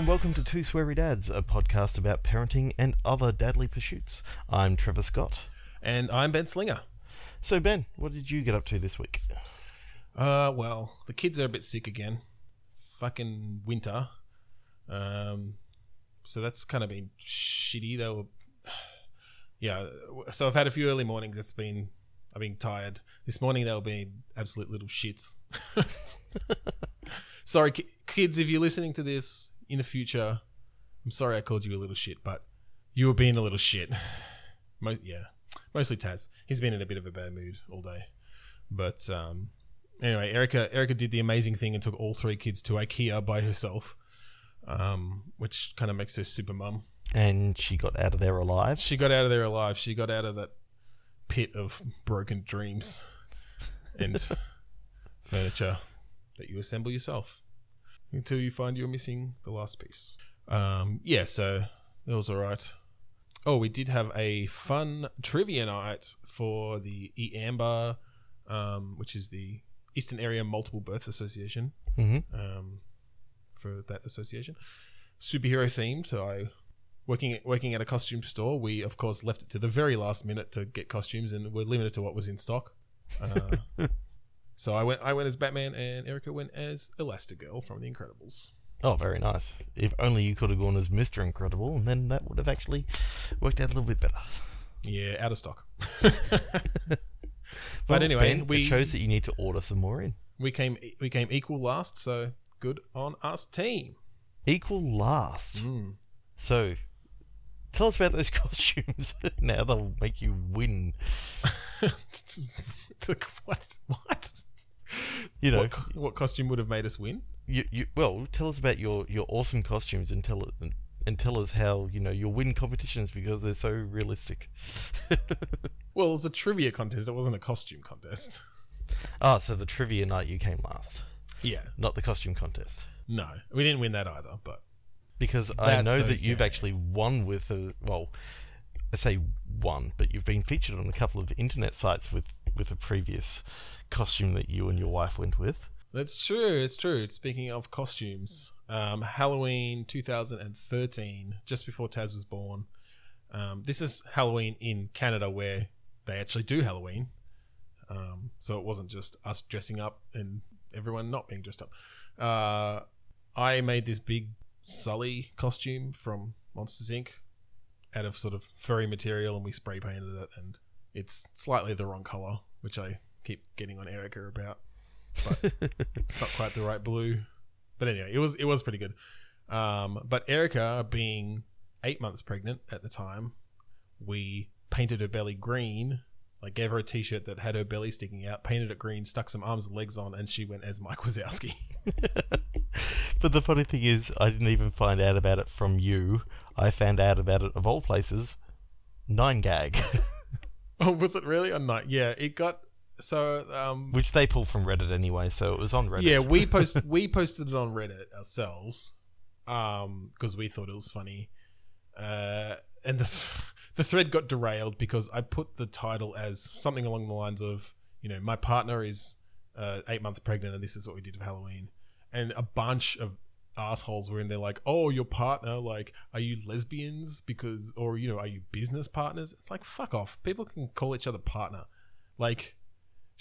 And welcome to Two Sweary Dads, a podcast about parenting and other dadly pursuits. I'm Trevor Scott. And I'm Ben Slinger. So, Ben, what did you get up to this week? Uh, well, the kids are a bit sick again. Fucking winter. Um, so that's kind of been shitty. They were, yeah. So I've had a few early mornings. It's been, I've been tired. This morning they were being absolute little shits. sorry, ki- kids, if you're listening to this in the future, I'm sorry I called you a little shit, but you were being a little shit. Mo- yeah, mostly Taz. He's been in a bit of a bad mood all day. But um, anyway, Erica Erica did the amazing thing and took all three kids to IKEA by herself, um, which kind of makes her super mum. And she got out of there alive. She got out of there alive. She got out of that pit of broken dreams and furniture that you assemble yourself until you find you're missing the last piece. Um, yeah, so that was all right. Oh, we did have a fun trivia night for the EAMBA, um, which is the Eastern Area Multiple Births Association, hmm um, for that association. Superhero themed, so I working at, working at a costume store. We of course left it to the very last minute to get costumes, and we're limited to what was in stock. Uh, so I went I went as Batman, and Erica went as Elastigirl from The Incredibles. Oh, very nice. If only you could have gone as Mr. Incredible, and then that would have actually worked out a little bit better. Yeah, out of stock. Well, but anyway, Ben, we it shows that you need to order some more in. we came we came equal last, so good on us team. Equal last. Mm. So, tell us about those costumes. now they'll make you win. what? What? You know, what, co- what costume would have made us win? you, you well tell us about your, your awesome costumes and tell it and, and tell us how you know you'll win competitions because they're so realistic. Well, it was a trivia contest. It wasn't a costume contest. ah, so the trivia night you came last, Yeah. not the costume contest. No, we didn't win that either. But Because I know that you've actually won with a well, I say won, but you've been featured on a couple of internet sites with with a previous costume that you and your wife went with. that's true. It's true. Speaking of costumes, um, Halloween 2013, just before Taz was born. Um, this is Halloween in Canada where they actually do Halloween. Um, so it wasn't just us dressing up and everyone not being dressed up. Uh, I made this big Sully costume from Monsters Inc. out of sort of furry material, and we spray painted it, and it's slightly the wrong color, which I keep getting on Erica about. But it's not quite the right blue. But anyway, it was it was pretty good. Um, but Erica, being eight months pregnant at the time, we painted her belly green. Like gave her a T-shirt that had her belly sticking out, painted it green, stuck some arms and legs on, and she went as Mike Wazowski. but the funny thing is, I didn't even find out about it from you. I found out about it of all places, Nine Gag, oh, was it really? Oh no, yeah, it got so. Um, which they pull from Reddit anyway, so it was on Reddit. Yeah, we post we posted it on Reddit ourselves, um, because we thought it was funny, uh, and the the thread got derailed because I put the title as something along the lines of, you know, my partner is uh, eight months pregnant, and this is what we did for Halloween, and a bunch of assholes were in there like, oh, your partner, like, are you lesbians because, or you know, are you business partners? It's like fuck off. People can call each other partner, like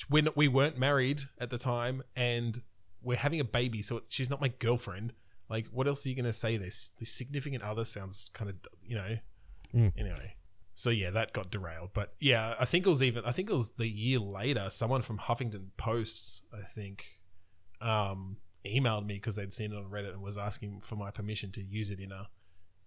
when we weren't married at the time and we're having a baby so it's, she's not my girlfriend like what else are you going to say this the significant other sounds kind of you know Mm. anyway so yeah that got derailed but yeah i think it was even i think it was the year later someone from huffington post i think um emailed me because they'd seen it on reddit and was asking for my permission to use it in a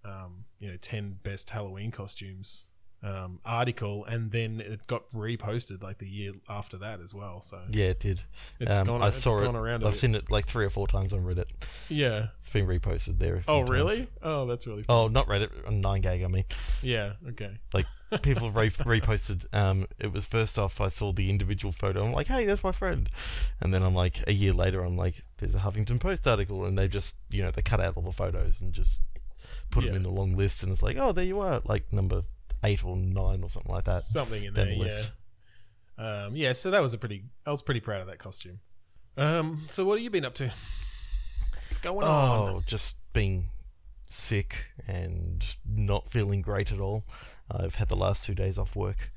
um you know 10 best halloween costumes um, article, and then it got reposted like the year after that as well. So Yeah, it did. it's Um, gone. I it's saw gone it. around. A I've bit. seen it like three or four times on Reddit. Yeah. It's been reposted there. Oh, times. really? Oh, that's really. Funny. Oh, not Reddit. Nine Gag. I mean, Yeah. Okay. like people re- reposted. Um, it was first off. I saw the individual photo. I'm like, hey, that's my friend. And then I'm like, a year later, I'm like, there's a Huffington Post article, and they just, you know, they cut out all the photos and just put them in the long list, and it's like, oh, there you are, like number eight or nine or something like that. Something in there. the Yeah. Um. Yeah. So that was a pretty. I was pretty proud of that costume. Um. So what have you been up to? What's going on? Oh, just being sick and not feeling great at all. I've had the last two days off work,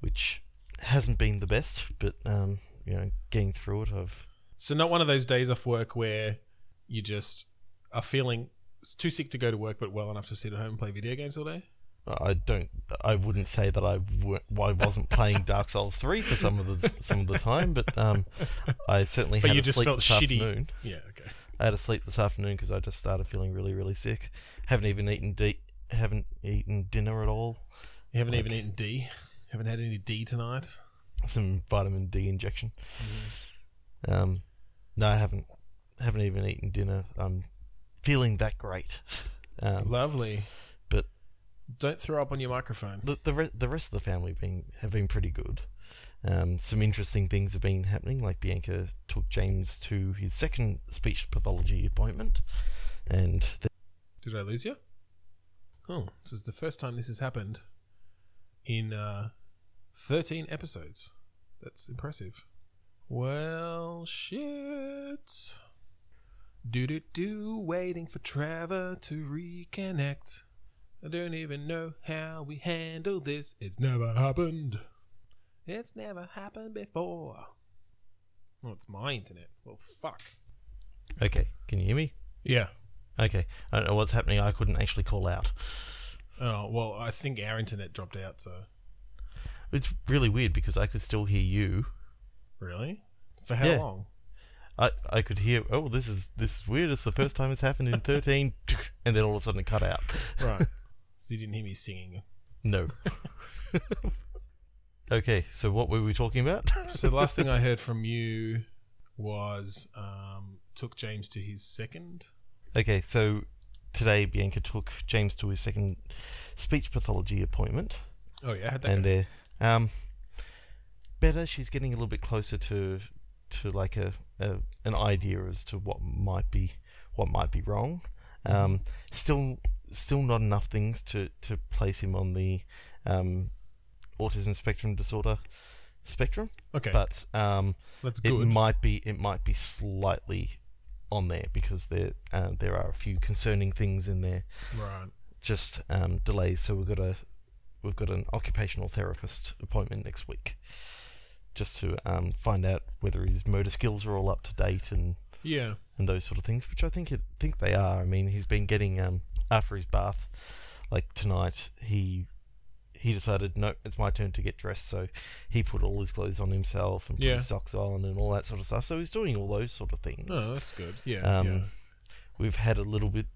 which hasn't been the best, but um, you know, getting through it, I've So not one of those days off work where you just are feeling too sick to go to work, but well enough to sit at home and play video games all day. I don't. I wouldn't say that I w- I wasn't playing Dark Souls three for some of the some of the time, but um, I certainly But had you just sleep felt this shitty. afternoon. Yeah. Okay. I had to sleep this afternoon because I just started feeling really really sick. Haven't even eaten de- haven't eaten dinner at all. You haven't even eaten D. Haven't had any D tonight. Some vitamin D injection. Um, no, I haven't haven't even eaten dinner. I'm feeling that great. Um, Lovely. but- don't throw up on your microphone. the the, re- the rest of the family been have been pretty good. Um, some interesting things have been happening, like Bianca took James to his second speech pathology appointment, and th- Did I lose you? Oh, this is the first time this has happened in uh, 13 episodes. That's impressive. Well, shit. Do do do, waiting for Trevor to reconnect. I don't even know how we handle this. It's never happened. It's never happened before. Oh, it's my internet. Well, fuck. okay, can you hear me? Yeah. Okay, I don't know what's happening. I couldn't actually call out. Oh, well, I think our internet dropped out, so. It's really weird because I could still hear you. Really? For how Yeah. long? I I could hear. Oh, this is this is weird. It's the first time it's happened in thirteen, and then all of a sudden it cut out. Right. so you didn't hear me singing. No. okay, so what were we talking about? So the last thing I heard from you was um, took James to his second. Okay, so today Bianca took James to his second speech pathology appointment, Oh yeah, had that. and go? they're um better. She's getting a little bit closer to to like a, a an idea as to what might be what might be wrong. Um, still still not enough things to to place him on the um autism spectrum disorder spectrum, okay, but um that's it might be it might be slightly on there because there uh, there are a few concerning things in there right. just um, delays so we've got a we've got an occupational therapist appointment next week just to um, find out whether his motor skills are all up to date and Yeah. and those sort of things which I think it think they are I mean he's been getting um, after his bath like tonight he he decided no it's my turn to get dressed so he put all his clothes on himself and put Yeah. his socks on and all that sort of stuff so he's doing all those sort of things Oh, that's good. Yeah. um, yeah. we've had a little bit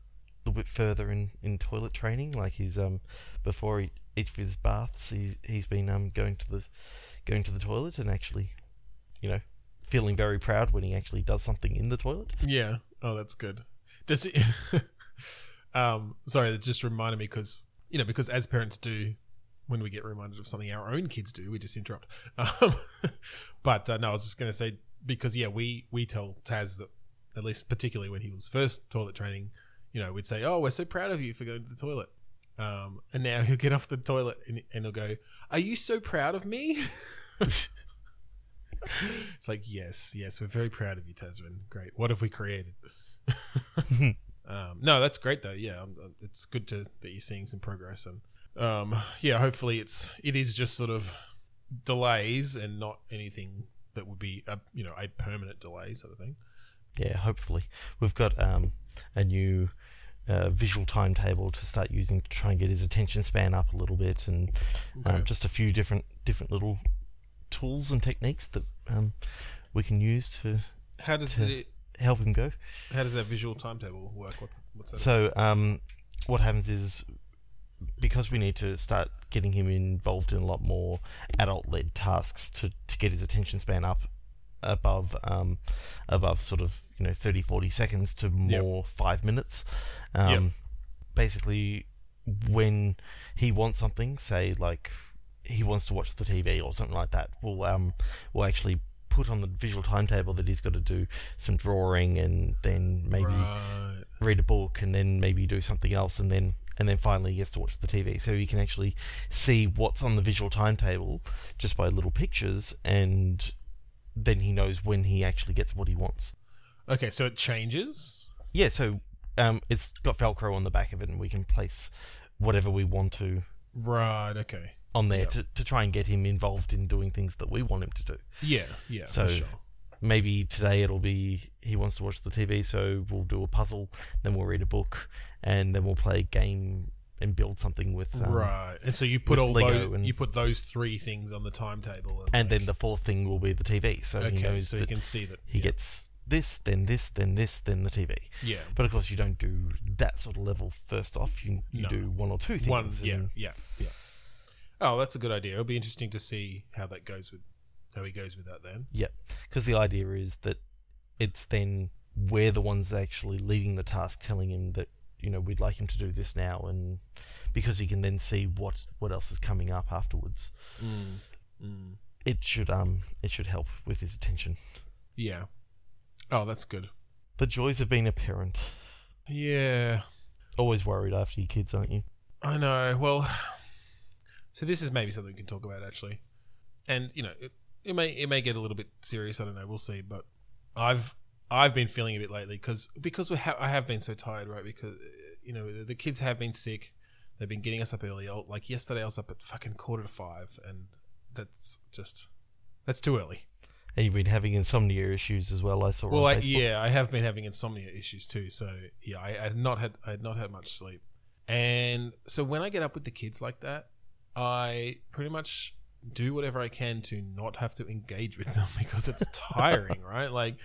little bit further in, in toilet training like he's um before he, each of his baths he's, he's been um going to the going to the toilet and actually you know feeling very proud when he actually does something in the toilet Yeah. Oh, that's good. Does it? um, sorry, that just reminded me because you know because as parents do when we get reminded of something our own kids do, we just interrupt. Um, but uh, no, I was just going to say because yeah, we we tell Taz that at least particularly when he was first toilet training, you know, we'd say, "Oh, we're so proud of you for going to the toilet." Um, and now he'll get off the toilet and, and he'll go, "Are you so proud of me?" it's like, yes, yes, we're very proud of you, Tasman. Great. What have we created? um, no, that's great though. Yeah, uh, it's good to that you're seeing some progress, and um, yeah, hopefully it's it is just sort of delays and not anything that would be a you know a permanent delay sort of thing. yeah hopefully we've got um a new uh, visual timetable to start using to try and get his attention span up a little bit and Okay. um, just a few different different little tools and techniques that um, we can use to How does to- it? help him go. How does that visual timetable work? What, what's that? So um, what happens is because we need to start getting him involved in a lot more adult-led tasks to, to get his attention span up above um, above sort of you know 30 40 seconds to more 5 minutes um, Yep. basically when he wants something say like he wants to watch the TV or something like that we'll um we'll actually put on the visual timetable that he's got to do some drawing and then maybe Right. read a book and then maybe do something else and then and then finally he gets to watch the TV. So he can actually see what's on the visual timetable just by little pictures and then he knows when he actually gets what he wants. Okay, so it changes. yeah, so um, it's got Velcro on the back of it, and we can place whatever we want to Right. Okay. on there Yep. to, to try and get him involved in doing things that we want him to do. Yeah. Yeah. So- for sure. Maybe today it'll be he wants to watch the TV, so we'll do a puzzle, then we'll read a book, and then we'll play a game and build something with um, right. And so you put all those, and- you put those three things on the timetable, And like- then the fourth thing will be the TV, so he knows so you can see that he yeah. gets this, then this, then this, then the TV. yeah But of course, you don't do that sort of level first off. You you No. do one or two things. one yeah yeah yeah. Oh, that's a good idea. It'll be interesting to see how that goes with how he goes with that then. Yep. Because the idea is that it's then we're the ones actually leading the task, telling him that you know we'd like him to do this now, and because he can then see what what else is coming up afterwards. Mm. Mm. It should um it should help with his attention. Yeah. Oh, that's good. The joys of being a parent. Yeah. Always worried after your kids, aren't you? I know. Well, so this is maybe something we can talk about actually, and you know, it, it may it may get a little bit serious. I don't know. We'll see. But I've I've been feeling a bit lately because because we ha- I have been so tired, right? Because you know the, the kids have been sick. They've been getting us up early. Oh, like yesterday, I was up at fucking quarter to five, and that's just that's too early. And you've been having insomnia issues as well. I saw. Well, I, yeah, I have been having insomnia issues too. So yeah, I, I had not had I had not had much sleep, and so when I get up with the kids like that, I pretty much do whatever I can to not have to engage with them because it's tiring, right? Like,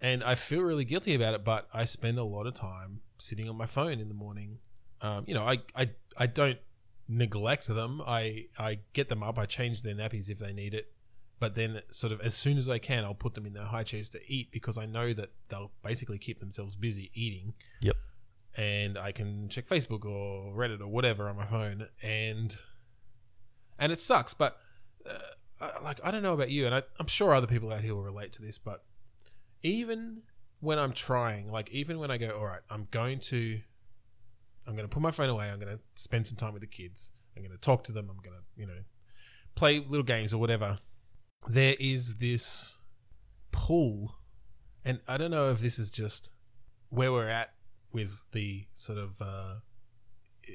and I feel really guilty about it, but I spend a lot of time sitting on my phone in the morning. Um, you know, I I I don't neglect them. I I get them up. I change their nappies if they need it but then sort of as soon as I can, I'll put them in their high chairs to eat because I know that they'll basically keep themselves busy eating. Yep. And I can check Facebook or Reddit or whatever on my phone, and and it sucks. But uh, like I don't know about you, and I, I'm sure other people out here will relate to this. But even when I'm trying, like even when I go, all right, I'm going to, I'm going to put my phone away. I'm going to spend some time with the kids. I'm going to talk to them. I'm going to, you know, play little games or whatever there is this pull, and I don't know if this is just where we're at with the sort of uh,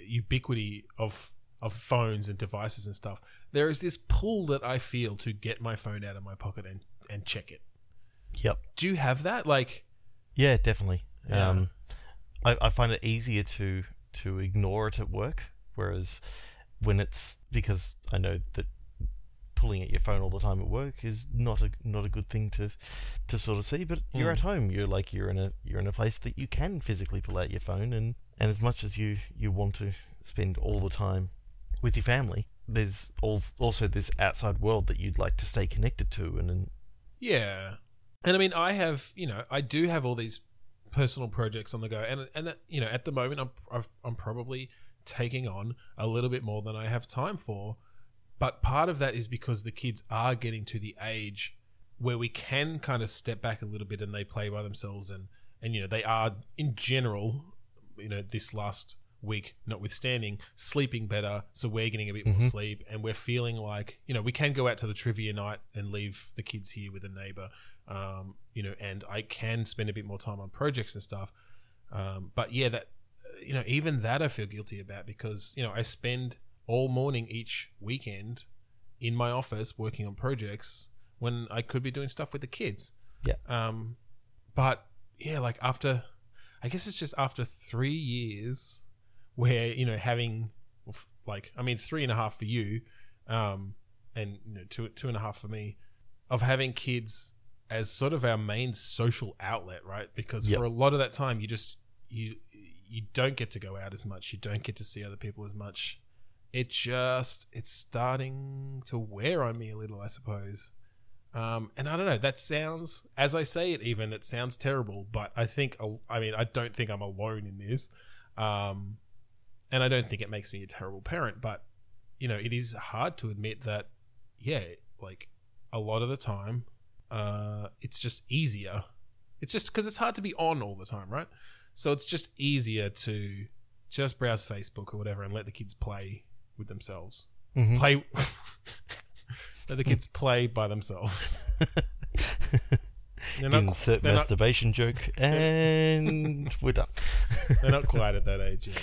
ubiquity of of phones and devices and stuff. There is this pull that I feel to get my phone out of my pocket and and check it. Yep. Do you have that? Like, Yeah, definitely. Yeah. Um, I, I find it easier to to ignore it at work, whereas when it's because I know that pulling at your phone all the time at work is not a not a good thing to to sort of see. But you're Mm. at home. You're like you're in a you're in a place that you can physically pull out your phone, and and as much as you you want to spend all the time with your family, there's all, also this outside world that you'd like to stay connected to, and, and Yeah, and I mean, I have you know, I do have all these personal projects on the go, and and you know, at the moment, I'm I've, I'm probably taking on a little bit more than I have time for, but part of that is because the kids are getting to the age where we can kind of step back a little bit and they play by themselves, and and you know, they are in general, you know, this last week notwithstanding sleeping better so we're getting a bit more Mhm. sleep and we're feeling like you know we can go out to the trivia night and leave the kids here with a neighbor um, you know and i can spend a bit more time on projects and stuff um, but yeah that you know even that i feel guilty about because you know i spend all morning each weekend in my office working on projects when i could be doing stuff with the kids Yeah. um but yeah like after i guess it's just after three years where you know having like I mean three and a half for you, um, and you know two two and a half for me, of having kids as sort of our main social outlet, right? Because Yep. for a lot of that time, you just you you don't get to go out as much, you don't get to see other people as much. It just it's starting to wear on me a little, I suppose. Um, and I don't know. That sounds, as I say it, even it sounds terrible. But I think, I mean, I don't think I'm alone in this. Um, and I don't think it makes me a terrible parent, but you know, it is hard to admit that, yeah, like a lot of the time, uh, it's just easier. It's just because it's hard to be on all the time, right? So it's just easier to just browse Facebook or whatever and let the kids play with themselves. Mhm. Play, let the kids play by themselves. Not Insert they're not- masturbation joke, and we're done. They're not quite at that age yet.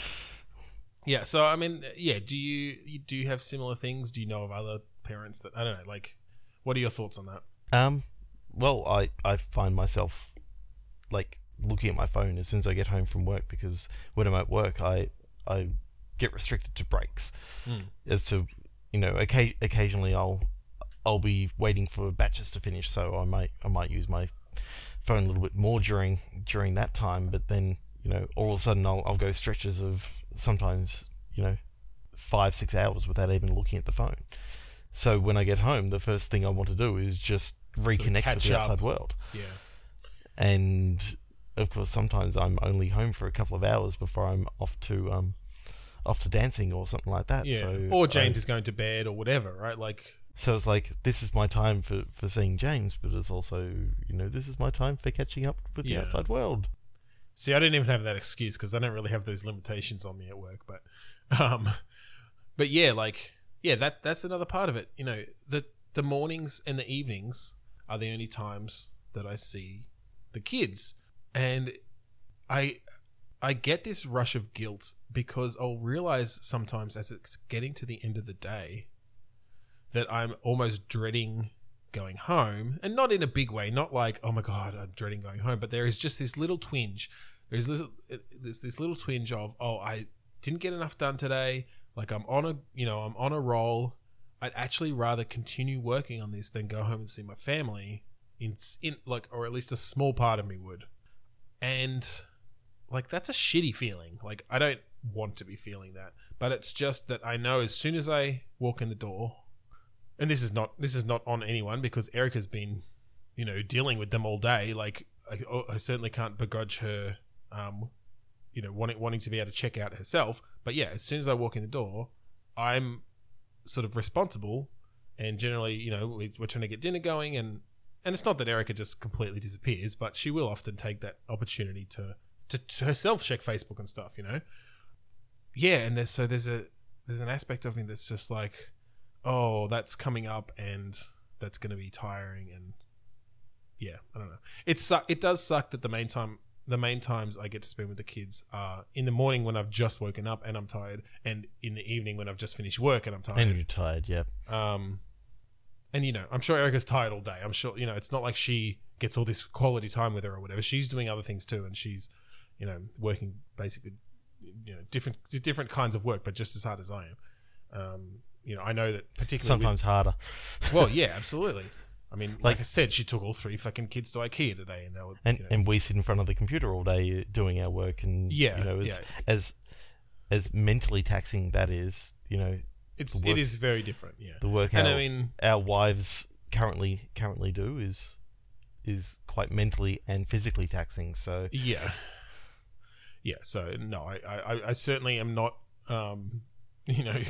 Yeah, so I mean, yeah. Do you you- do you have similar things? Do you know of other parents that I don't know? Like, what are your thoughts on that? Um, well, I I find myself like looking at my phone as soon as I get home from work because when I'm at work, I I get restricted to breaks. Hmm. As to you know, occa- occasionally I'll I'll be waiting for batches to finish, so I might I might use my phone a little bit more during during that time. But then you know, all of a sudden I'll I'll go stretches of sometimes you know five six hours without even looking at the phone. So when I get home, the first thing I want to do is just reconnect with the up. outside world. Yeah, And of course, sometimes I'm only home for a couple of hours before I'm off to um off to dancing or something like that. yeah. So or I- James is going to bed or whatever, right? Like, so it's like this is my time for for seeing James, but it's also you know this is my time for catching up with Yeah. the outside world. See, I didn't even have that excuse because I don't really have those limitations on me at work. But, um, but yeah, like, yeah, that that's another part of it. You know, the the mornings and the evenings are the only times that I see the kids, and I I get this rush of guilt because I'll realize sometimes as it's getting to the end of the day that I'm almost dreading going home, and not in a big way, not like oh my god, I'm dreading going home, but there is just this little twinge. There's this this little twinge of oh I didn't get enough done today. Like I'm on a you know I'm on a roll. I'd actually rather continue working on this than go home and see my family. In in like or at least a small part of me would, and like that's a shitty feeling. Like I don't want to be feeling that, but it's just that I know as soon as I walk in the door, and this is not this is not on anyone because Erica's been, you know, dealing with them all day. Like I, I certainly can't begrudge her, um, you know, wanting wanting to be able to check out herself. But yeah, as soon as I walk in the door, I'm sort of responsible, and generally, you know, we, we're trying to get dinner going, and and it's not that Erica just completely disappears, but she will often take that opportunity to to, to herself check Facebook and stuff, you know. Yeah, and there's so there's a there's an aspect of me that's just like, oh, that's coming up, and that's going to be tiring, and yeah, I don't know. It su- it does suck that the main time the main times I get to spend with the kids are in the morning when I've just woken up and I'm tired, and in the evening when I've just finished work and I'm tired. And you're tired, yeah. Um, and you know, I'm sure Erica's tired all day. I'm sure you know it's not like she gets all this quality time with her or whatever. She's doing other things too, and she's you know working basically you know different different kinds of work, but just as hard as I am. Um, you know, I know that particularly Sometimes harder. Well, yeah, absolutely. I mean, like, Like- I said, she took all three fucking kids to IKEA today, and they were And you know, and we sit in front of the computer all day doing our work, and Yeah, you know, as yeah. as as mentally taxing that is, you know, it's work- is very different. Yeah, the work and our, I mean, our wives currently currently do is is quite mentally and physically taxing. So Yeah. Yeah. So no, I, I, I certainly am not, um, you know,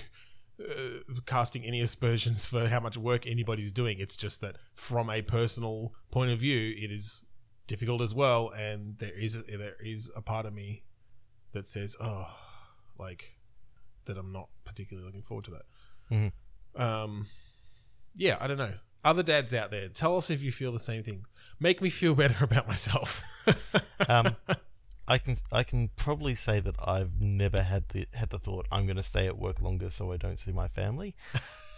uh, casting any aspersions for how much work anybody's doing. It's just that from a personal point of view, it is difficult as well, and there is there is a part of me that says, oh, like that I'm not particularly looking forward to that. Mhm. Um, yeah, I don't know. Other dads out there, tell us if you feel the same thing. Make me feel better about myself. um, I can I can probably say that I've never had the had the thought I'm going to stay at work longer so I don't see my family.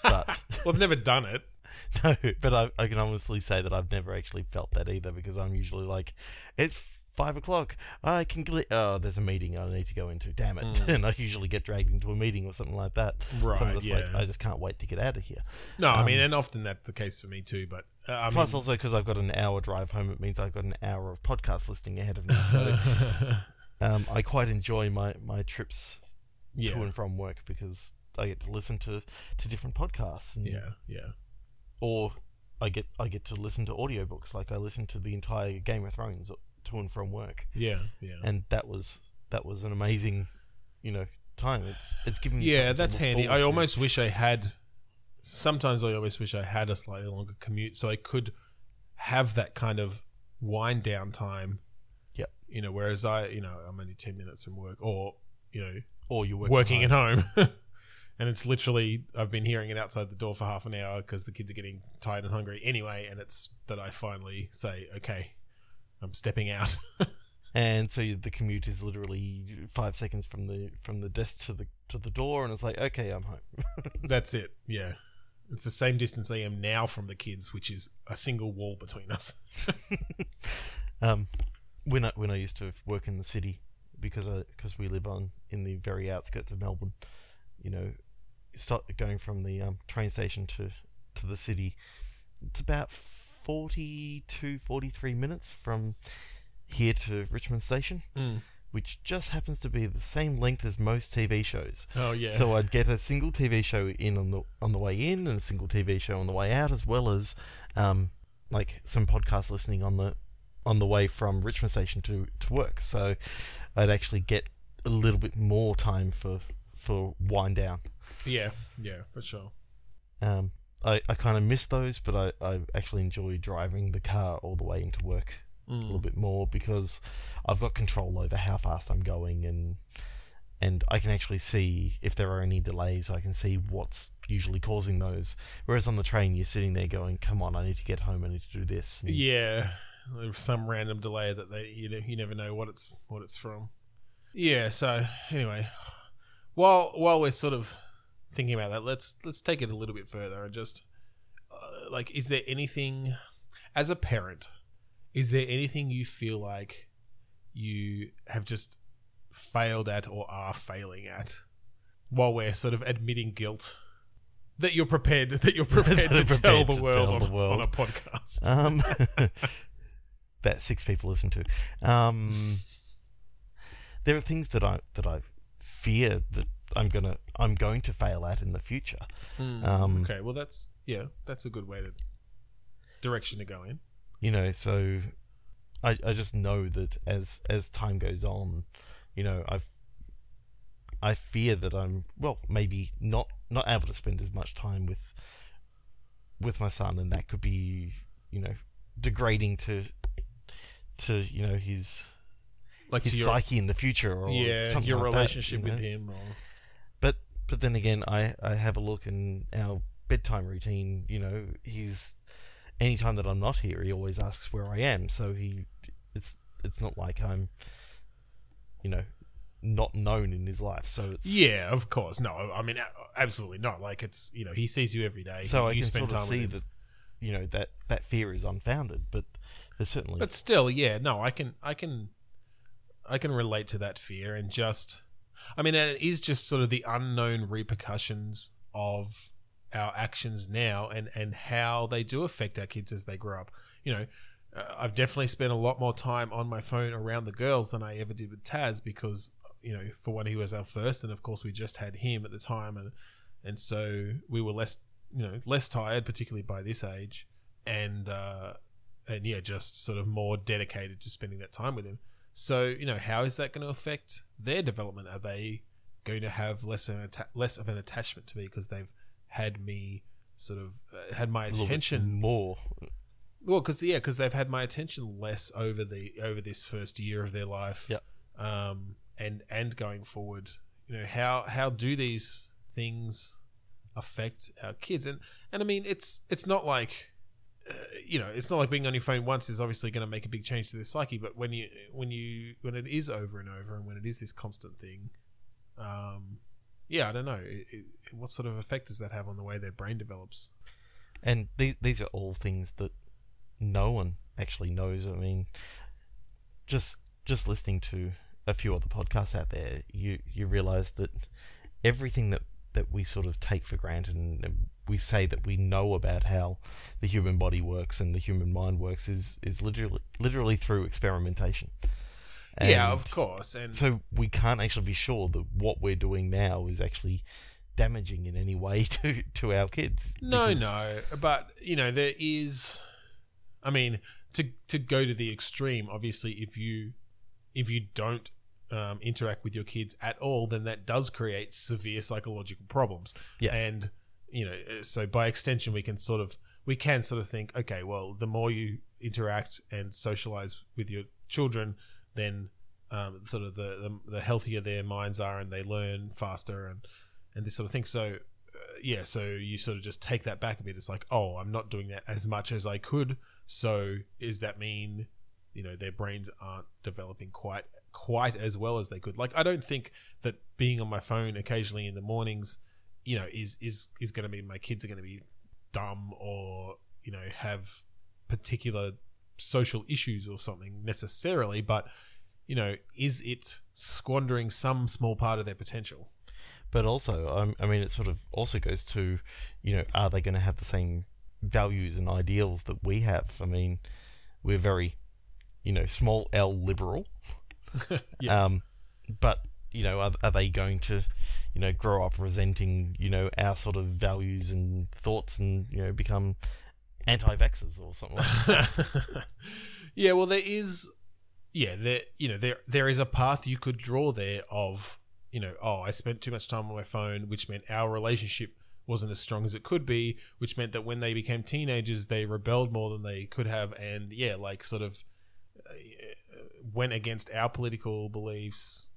But well, I've never done it. no, but I, I can honestly say that I've never actually felt that either because I'm usually like, it's five o'clock. I can gl- oh, there's a meeting I need to go into. Damn it! Mm. and I usually get dragged into a meeting or something like that. So I'm Right, just yeah. like, I just can't wait to get out of here. No, I mean, Um, and often that's the case for me too. But uh, I Plus, also because I've got an hour drive home, it means I've got an hour of podcast listening ahead of me. So um, I quite enjoy my my trips yeah, to and from work because I get to listen to, to different podcasts. And, yeah, yeah, Or I get I get to listen to audiobooks. Like I listened to the entire Game of Thrones to and from work, yeah, yeah. and that was that was an amazing, you know, time. It's it's given me Yeah, that's handy. I to. almost wish I had. Sometimes I always wish I had a slightly longer commute so I could have that kind of wind down time. Yep. You know, whereas I, you know, I'm only ten minutes from work, or you know, or you're working, working, at home. and it's literally I've been hearing it outside the door for half an hour because the kids are getting tired and hungry anyway, and it's that I finally say, okay, I'm stepping out. and so the commute is literally five seconds from the from the desk to the to the door, and it's like, okay, I'm home. That's it. Yeah. It's the same distance I am now from the kids, which is a single wall between us. um, when I when I used to work in the city, because I because we live on in the very outskirts of Melbourne, you know, start going from the um, train station to to the city. It's about 42, 43 minutes from here to Richmond Station, Mm. Which just happens to be the same length as most TV shows. Oh yeah. So I'd get a single TV show in on the on the way in, and a single TV show on the way out, as well as um, like some podcast listening on the on the way from Richmond Station to to work. So I'd actually get a little bit more time for for wind down. yeah, yeah, for sure. Um, I, I kind of miss those, but I, I actually enjoy driving the car all the way into work a little Mm. bit more because I've got control over how fast I'm going and and I can actually see if there are any delays. I can see what's usually causing those. Whereas on the train, you're sitting there going, "Come on, I need to get home. I need to do this." And Yeah, there's some random delay that they you know, you never know what it's what it's from. Yeah. So anyway, while while we're sort of thinking about that, let's let's take it a little bit further and just uh, like, is there anything as a parent? Is there anything you feel like you have just failed at or are failing at while we're sort of admitting guilt? That you're prepared that you're prepared to Prepared tell the to world, tell on, the world. on a podcast. um, that six people listen to. Um, there are things that I that I fear that I'm gonna I'm going to fail at in the future. Mm, Um, okay, well that's yeah, that's a good way to direction to go in. You know so I, I just know that as as time goes on you know i've i fear that i'm well maybe not not able to spend as much time with with my son and that could be you know degrading to to you know his Like his your psyche in the future or yeah, something your like that, relationship you with know? him. Or, but but then again i i have a look in our bedtime routine you know he's anytime that i'm not here he always asks where i am so he it's it's not like i'm you know not known in his life so it's yeah, of course. No, I mean absolutely not. Like it's you know he sees you every day. so you, i can spend sort of time with see that you know that that fear is unfounded but there's certainly But still, yeah, no, I can, I can, I can relate to that fear and just, I mean, it is just sort of the unknown repercussions of our actions now and and how they do affect our kids as they grow up. You know, uh, I've definitely spent a lot more time on my phone around the girls than I ever did with Taz because you know, for one, he was our first, and of course, we just had him at the time, and and so we were less, you know, less tired, particularly by this age, and uh, and yeah, just sort of more dedicated to spending that time with him. So you know, how is that going to affect their development? Are they going to have less of an atta- less of an attachment to me because they've had me sort of uh, had my attention more well, because yeah, because they've had my attention less over the over this first year of their life. Yep. Um, and and going forward, you know how how do these things affect our kids? And and I mean, it's it's not like. Uh, you know, it's not like being on your phone once is obviously going to make a big change to their psyche, but when you when you when it is over and over, and when it is this constant thing, um, yeah, I don't know. It, it, what sort of effect does that have on the way their brain develops? and these these are all things that no one actually knows. I mean, just just listening to a few other podcasts out there, you you realize that everything that that we sort of take for granted and we say that we know about how the human body works and the human mind works is is literally literally through experimentation. Yeah, of course, and So we can't actually be sure that what we're doing now is actually damaging in any way to to our kids. No, no, but you know there is. I mean, to to go to the extreme, obviously, if you if you don't um, interact with your kids at all, then that does create severe psychological problems. Yeah. and you know, uh, so by extension, we can sort of we can sort of think, okay, well, the more you interact and socialize with your children, then um, sort of the, the the healthier their minds are, and they learn faster and and this sort of thing. So, uh, yeah, so you sort of just take that back a bit. It's like, oh, I'm not doing that as much as I could. So, does that mean, you know, their brains aren't developing quite quite as well as they could? Like, I don't think that being on my phone occasionally in the mornings, you know, is is is going to mean my kids are going to be dumb or you know have particular social issues or something necessarily, but you know, is it squandering some small part of their potential? But also, um, I mean, it sort of also goes to, you know, are they going to have the same values and ideals that we have? I mean, we're very, you know, small L liberal. Yeah. Um, but you know, are, are they going to, you know, grow up resenting, you know, our sort of values and thoughts, and you know, become anti-vaxxers or something like that? yeah, well, there is, yeah, there, you know, there there is a path you could draw there of, you know, oh, I spent too much time on my phone, which meant our relationship wasn't as strong as it could be, which meant that when they became teenagers, they rebelled more than they could have, and yeah, like sort of uh, went against our political beliefs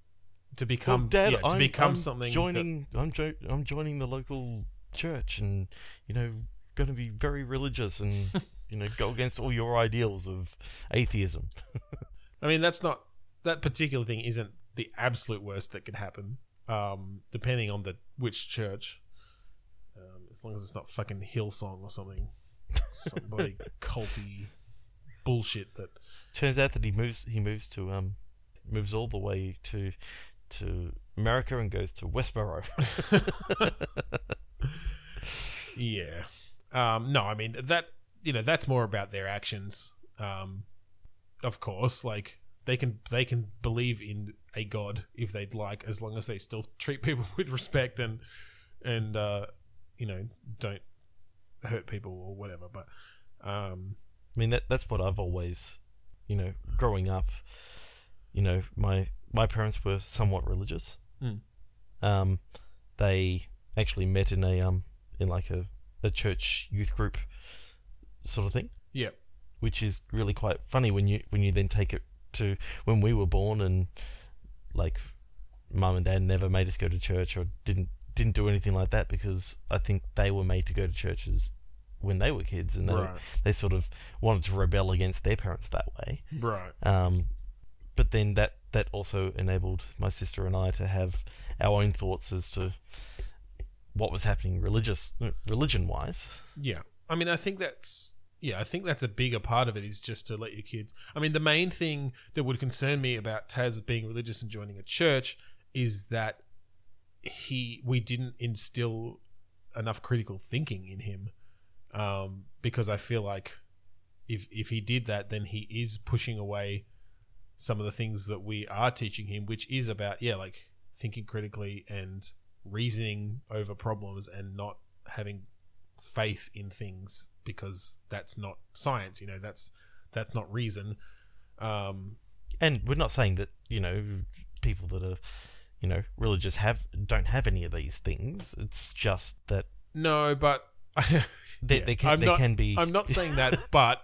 to become, well, Dad, yeah, to I'm, become I'm something. that- Joining, I'm jo- I'm joining the local church, and you know, going to be very religious, and you know, go against all your ideals of atheism. I mean, that's not that particular thing isn't the absolute worst that could happen. Um, depending on the which church, um, as long as it's not fucking Hillsong or something, some somebody culty bullshit that. Turns out that he moves, he moves to um, moves all the way to to America and goes to Westboro. Yeah. Um, no, I mean that you know that's more about their actions. Um, of course, like they can they can believe in a god if they'd like, as long as they still treat people with respect and and uh, you know don't hurt people or whatever. But um, I mean that that's what I've always, you know, growing up, you know, my my parents were somewhat religious. Mm. Um, they actually met in a um in like a a church youth group sort of thing, yeah, which is really quite funny when you when you then take it to when we were born and like mum and dad never made us go to church or didn't didn't do anything like that because I think they were made to go to churches when they were kids and they right, they sort of wanted to rebel against their parents that way. right, Um, but then that that also enabled my sister and I to have our own thoughts as to what was happening religious religion wise. yeah. I mean, I think that's yeah, I think that's a bigger part of it is just to let your kids. I mean, the main thing that would concern me about Taz being religious and joining a church is that he we didn't instill enough critical thinking in him, um, because I feel like if if he did that, then he is pushing away some of the things that we are teaching him, which is about yeah, like thinking critically and reasoning over problems and not having faith in things because that's not science you know that's that's not reason um And we're not saying that you know people that are you know religious have don't have any of these things. It's just that no but they, Yeah, there can I'm there not- can be. i'm not saying that but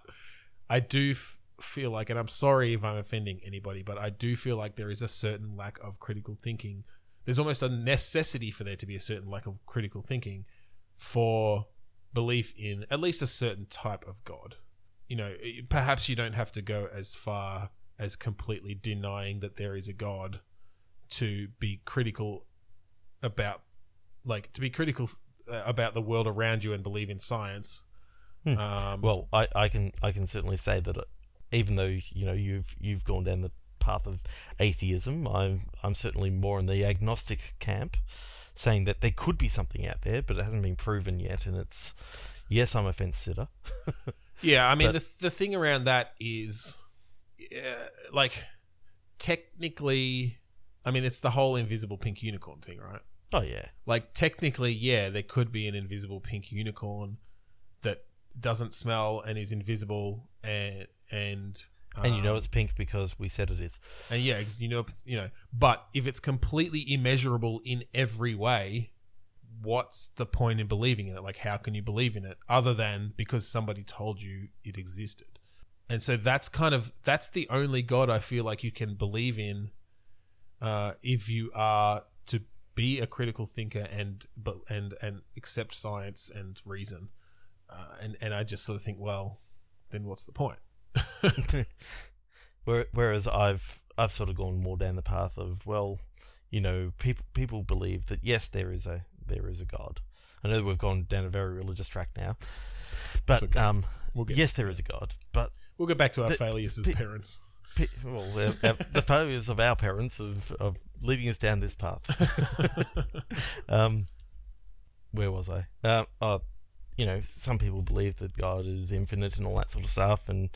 i do f- feel like and i'm sorry if i'm offending anybody but i do feel like there is a certain lack of critical thinking there's almost a necessity for there to be a certain lack of critical thinking for belief in at least a certain type of god you know perhaps you don't have to go as far as completely denying that there is a god to be critical about like to be critical uh, about the world around you and believe in science Hmm. um well, I, I can I can certainly say that uh, even though you know you've you've gone down the path of atheism, I'm I'm certainly more in the agnostic camp, saying that there could be something out there, but it hasn't been proven yet, and it's yes, I'm a fence sitter. Yeah, I mean But- the the thing around that is, uh, like, technically, I mean it's the whole invisible pink unicorn thing, right? oh yeah, Like technically, yeah, there could be an invisible pink unicorn that doesn't smell and is invisible and and and you know um, it's pink because we said it is. and yeah, 'cause you know, it's- you know, but if it's completely immeasurable in every way, what's the point in believing in it? Like, how can you believe in it other than because somebody told you it existed? And so that's kind of that's the only God I feel like you can believe in, uh, if you are to be a critical thinker and but and and accept science and reason. Uh, and and I just sort of think, well, then what's the point? Where- Whereas I've I've sort of gone more down the path of well, you know, people people believe that yes, there is a there is a God. I know we've gone down a very religious track now, but okay. um, We'll yes, there is a God. But we'll get back to our the- failures as the- parents. pe- well, the, the failures of our parents of of leading us down this path. um, where was I? Um, uh, you know, some people believe that God is infinite and all that sort of stuff, and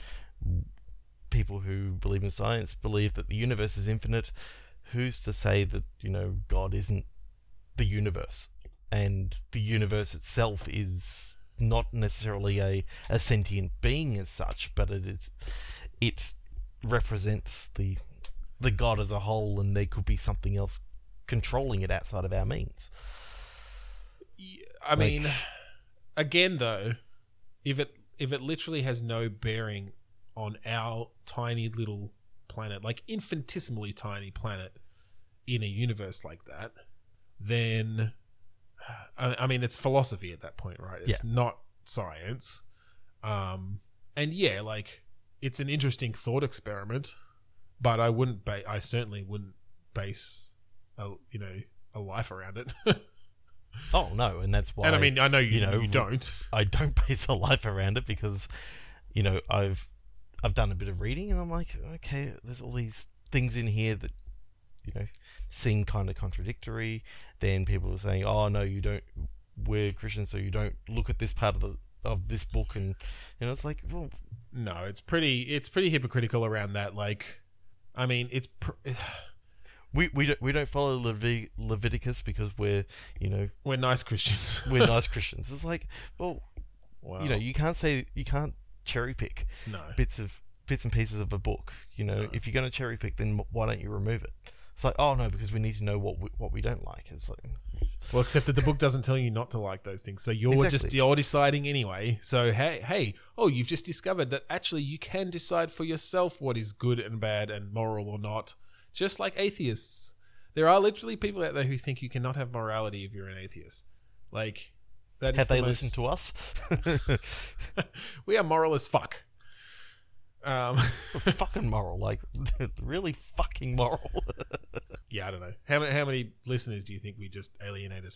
people who believe in science believe that the universe is infinite. Who's to say that you know God isn't the universe, and the universe itself is not necessarily a, a sentient being as such, but it is it represents the the God as a whole, and there could be something else controlling it outside of our means. Yeah, I mean, again though, if it if it literally has no bearing on our tiny little planet, like infinitesimally tiny planet in a universe like that, then I, I mean it's philosophy at that point, right? It's not science. Um, and yeah, like it's an interesting thought experiment, but I wouldn't. Ba- I certainly wouldn't base a you know a life around it. Oh no, and that's why. and I mean, I know you, you know, you don't. I don't base a life around it because, you know, I've I've done a bit of reading and I'm like, okay, there's all these things in here that, you know, seem kind of contradictory. Then people are saying, oh no, you don't. We're Christians, so you don't look at this part of the of this book, and you know, it's like, well, No, it's pretty. It's pretty hypocritical around that. Like, I mean, it's. Pr- we we don't we don't follow Levit- Leviticus because we're you know we're nice Christians. we're nice Christians. It's like, well, Well, you know, you can't say you can't cherry pick no. bits of bits and pieces of a book. You know, No. if you're going to cherry pick, then why don't you remove it? It's like, oh no, because we need to know what we, what we don't like. It's like, mm. Well, except that the book doesn't tell you not to like those things, so you're just you're deciding anyway. So hey, hey, oh, you've just discovered that actually you can decide for yourself what is good and bad and moral or not, just like atheists. There are literally people out there who think you cannot have morality if you're an atheist. Like that is have the they most- listened to us? we are moral as fuck. Um, fucking moral, like really fucking moral. yeah, I don't know how many how many listeners do you think we just alienated?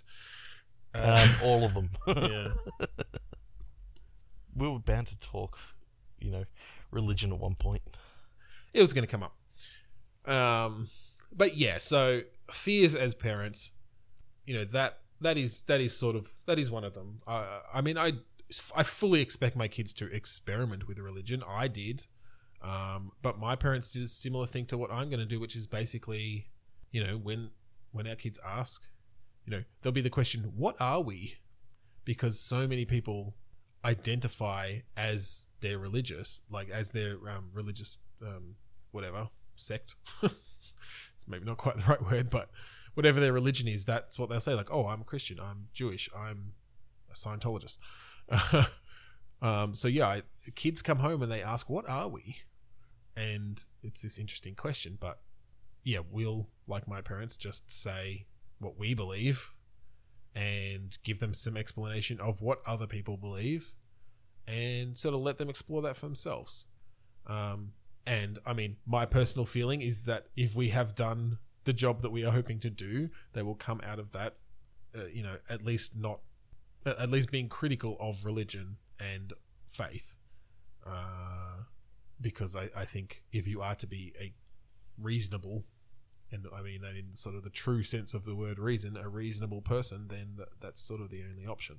um, all of them. yeah. we were bound to talk, you know, religion at one point. it was going to come up. Um, but yeah, so fears as parents, you know that that is that is sort of that is one of them. I I mean, I I fully expect my kids to experiment with religion. I did, um, but my parents did a similar thing to what I'm going to do, which is basically, you know, when when our kids ask, you know, there'll be the question, "What are we?" Because so many people identify as they're religious, like as their um, religious um, whatever sect. it's maybe not quite the right word, but whatever their religion is, that's what they'll say. Like, oh, I'm a Christian, I'm Jewish, I'm a Scientologist. um, so yeah, I, kids come home and they ask, "What are we?" And it's this interesting question, but yeah, we'll like my parents just say what we believe and give them some explanation of what other people believe and sort of let them explore that for themselves. Um, and I mean, my personal feeling is that if we have done the job that we are hoping to do, they will come out of that, uh, you know, at least not, at least being critical of religion and faith. Uh, because I, I think if you are to be a reasonable, and I mean that in sort of the true sense of the word reason, a reasonable person, then that, that's sort of the only option.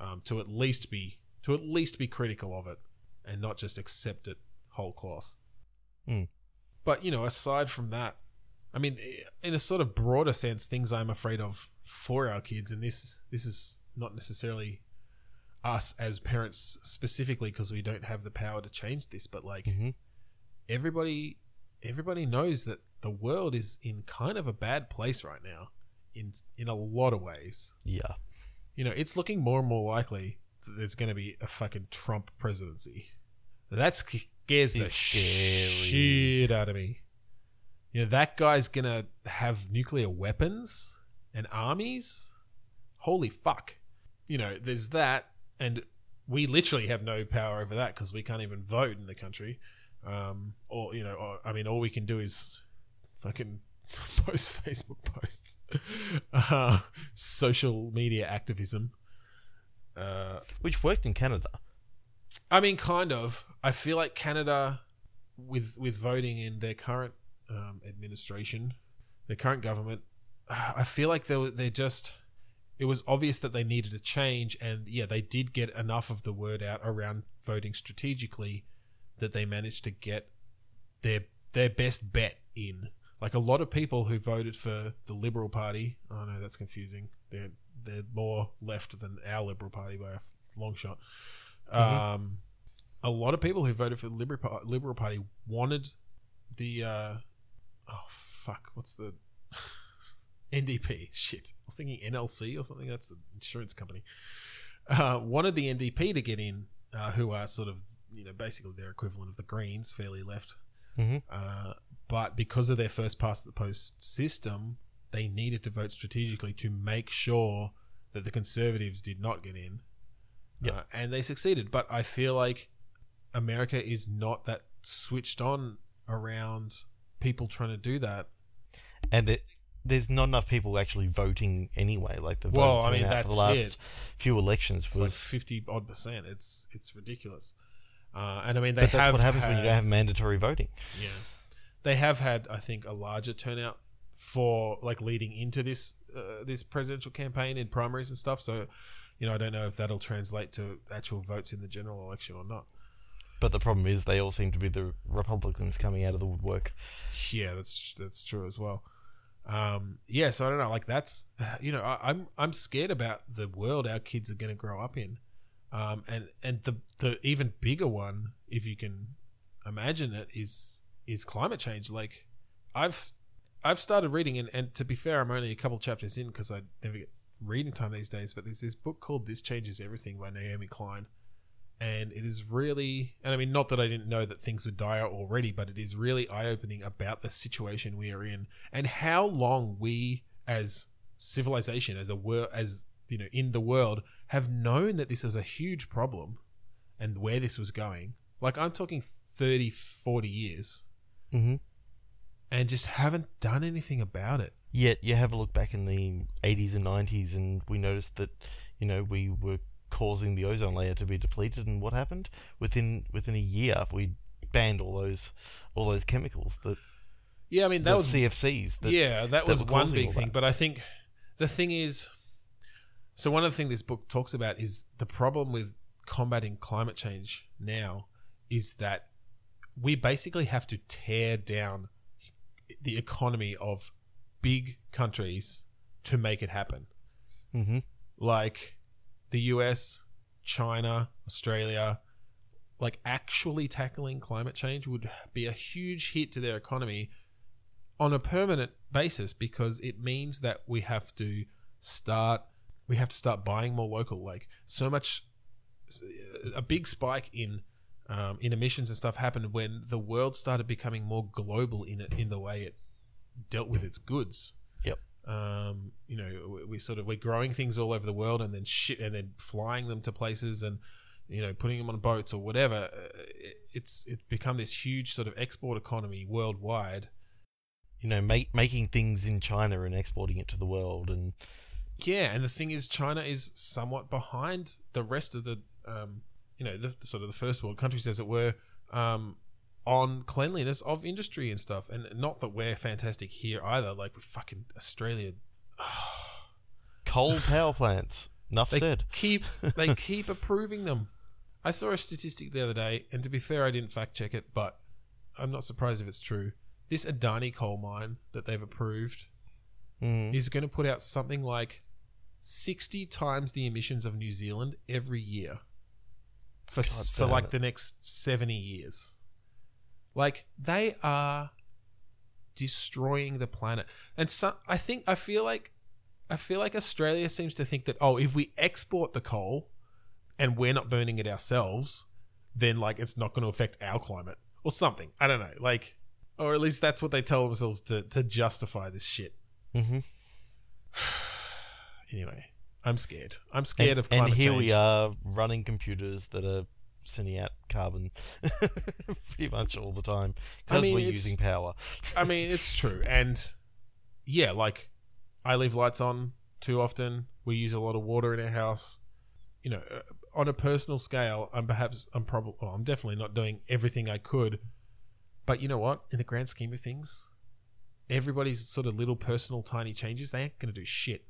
Um, to at least be to at least be critical of it and not just accept it whole cloth. Hmm. But you know, aside from that, I mean, in a sort of broader sense, things I'm afraid of for our kids, and this this is not necessarily us as parents specifically because we don't have the power to change this, but like hmm everybody everybody knows that the world is in kind of a bad place right now in in a lot of ways. Yeah. You know, it's looking more and more likely that there's going to be a fucking Trump presidency. That scares the scary. shit out of me. You know, that guy's to have nuclear weapons and armies. Holy fuck! You know, there's that, and we literally have no power over that because we can't even vote in the country. Um, or you know, or, I mean, all we can do is fucking post Facebook posts, uh, social media activism. Uh, Which worked in Canada. I mean, kind of. I feel like Canada, with with voting in their current um, administration, the current government, I feel like they were they're just. It was obvious that they needed a change, and yeah, they did get enough of the word out around voting strategically that they managed to get their their best bet in. Like a lot of people who voted for the Liberal Party. Oh no, that's confusing. They're they're more left than our Liberal Party by a long shot. Um, a lot of people who voted for the Liberal, Liberal Party wanted the uh, oh fuck, what's the NDP? Shit, I was thinking NLC or something. That's the insurance company. Uh, wanted the NDP to get in, uh, who are sort of you know basically their equivalent of the Greens, fairly left. Mhm. Uh, but because of their first past the post system, they needed to vote strategically to make sure that the Conservatives did not get in. Yep. Uh, and they succeeded. But I feel like America is not that switched on around people trying to do that. and it there's not enough people actually voting anyway. Like the Well, I mean, turnout for the last it. few elections It's was. like fifty odd percent. It's it's ridiculous. Uh, and I mean, they but that's have what happens when you don't have mandatory voting. Yeah, they have had, I think, a larger turnout for like leading into this uh, this presidential campaign in primaries and stuff. So, you know, I don't know if that'll translate to actual votes in the general election or not. But the problem is they all seem to be the Republicans coming out of the woodwork. Yeah, that's that's true as well. Um, yeah, so I don't know. Like that's you know, I, I'm I'm scared about the world our kids are going to grow up in, um, and and the the even bigger one, if you can imagine it, is is climate change. Like I've I've started reading, and, and to be fair, I'm only a couple chapters in because I never get reading time these days. But there's this book called "This Changes Everything" by Naomi Klein, and it is really and i mean not that i didn't know that things were dire already but it is really eye-opening about the situation we are in and how long we as civilization as a world as you know in the world have known that this was a huge problem and where this was going. Like i'm talking 30 40 years hmm and just haven't done anything about it. Yet you have a look back in the 80s and 90s, and we noticed that you know we were causing the ozone layer to be depleted, and what happened within within a year we banned all those all those chemicals that yeah i mean that the was CFCs. That, yeah, that that was one big thing. that. But I think the thing is, so one of the things this book talks about is the problem with combating climate change now is that we basically have to tear down the economy of big countries to make it happen. hmm Like the US, China, Australia, like actually tackling climate change would be a huge hit to their economy on a permanent basis because it means that we have to start we have to start buying more local like so much a big spike in um, in emissions and stuff happened when the world started becoming more global in it in the way it dealt with its goods. Um, you know, we, we sort of we're growing things all over the world and then shit and then flying them to places and you know putting them on boats or whatever. Uh, it, it's it's become this huge sort of export economy worldwide. You know, make, making things in China and exporting it to the world, and Yeah, and the thing is, China is somewhat behind the rest of the um, you know the, sort of the first world countries, as it were. Um, on cleanliness of industry and stuff, and not that we're fantastic here either. Like with fucking Australia, coal power plants. Enough They said. keep they keep approving them. I saw a statistic the other day, and to be fair, I didn't fact check it, but I'm not surprised if it's true. This Adani coal mine that they've approved Mm. is going to put out something like 60 times the emissions of New Zealand every year for God for like it. the next 70 years. Like they are destroying the planet. And so I think I feel like I feel like Australia seems to think that oh, if we export the coal and we're not burning it ourselves, then like it's not going to affect our climate or something. I don't know. Like or at least that's what they tell themselves to to justify this shit. hmm Anyway, I'm scared. I'm scared and, of climate and here change. we are running computers that are sending out carbon pretty much all the time I because mean, we're using power. I mean, it's true, and yeah, like I leave lights on too often. We use a lot of water in our house. You know, uh, on a personal scale, I'm perhaps I'm probably well, I'm definitely not doing everything I could, but you know what? In the grand scheme of things, everybody's sort of little personal tiny changes they ain't gonna do shit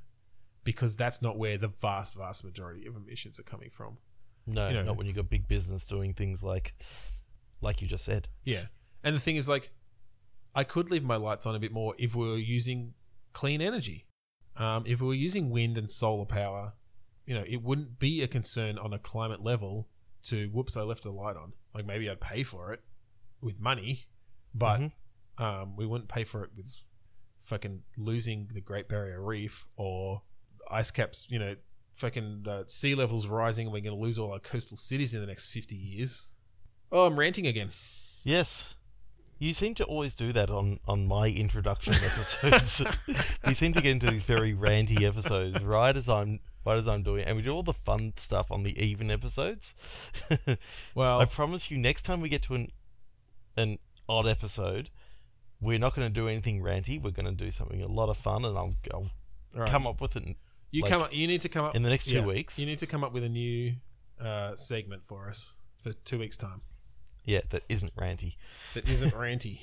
because that's not where the vast vast majority of emissions are coming from. No, you know- not when you've got big business doing things like, like you just said. Yeah. And the thing is, like, I could leave my lights on a bit more if we were using clean energy. Um, if we were using wind and solar power, you know, it wouldn't be a concern on a climate level to, whoops, I left the light on. Like, maybe I'd pay for it with money, but Mhm. um, we wouldn't pay for it with fucking losing the Great Barrier Reef or ice caps, you know, fucking uh, sea levels rising and we're going to lose all our coastal cities in the next 50 years. Oh, I'm ranting again. Yes. You seem to always do that on, on my introduction episodes. you seem to get into these very ranty episodes right as I'm right as I'm doing, and we do all the fun stuff on the even episodes. Well, I promise you, next time we get to an an odd episode, we're not going to do anything ranty. We're going to do something a lot of fun, and I'll, I'll right. come up with it You like, come up. You need to come up in the next two yeah, weeks. You need to come up with a new uh, segment for us for two weeks' time Yeah, that isn't ranty. that isn't ranty.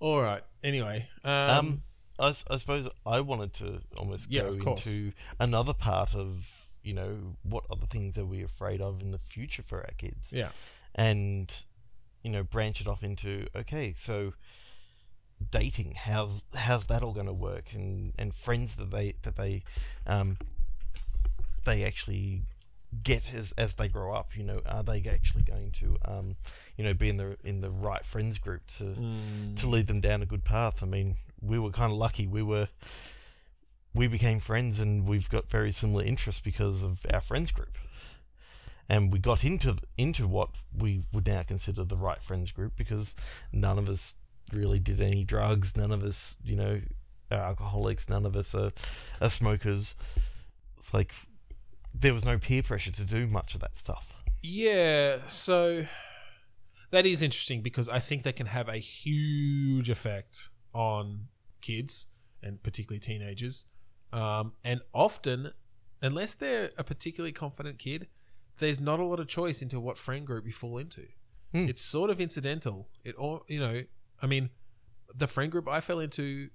All right. Anyway, um, Um, I, I suppose I wanted to almost Yeah, go into another part of you know what other things are we afraid of in the future for our kids, yeah, and you know branch it off into okay, so dating, how's how's that all going to work, and and friends that they that they um they actually get as as they grow up, you know, are they actually going to um you know be in the in the right friends group to Mm. to lead them down a good path. I mean, we were kind of lucky. We were we became friends, and we've got very similar interests because of our friends group. And we got into into what we would now consider the right friends group because none of us really did any drugs. None of us, you know, are alcoholics. None of us are, are smokers. It's like there was no peer pressure to do much of that stuff. yeah. So that is interesting because I think that can have a huge effect on kids and particularly teenagers. Um, and often, unless they're a particularly confident kid, there's not a lot of choice into what friend group you fall into. Hmm. It's sort of incidental. It all, you know, I mean, the friend group I fell into,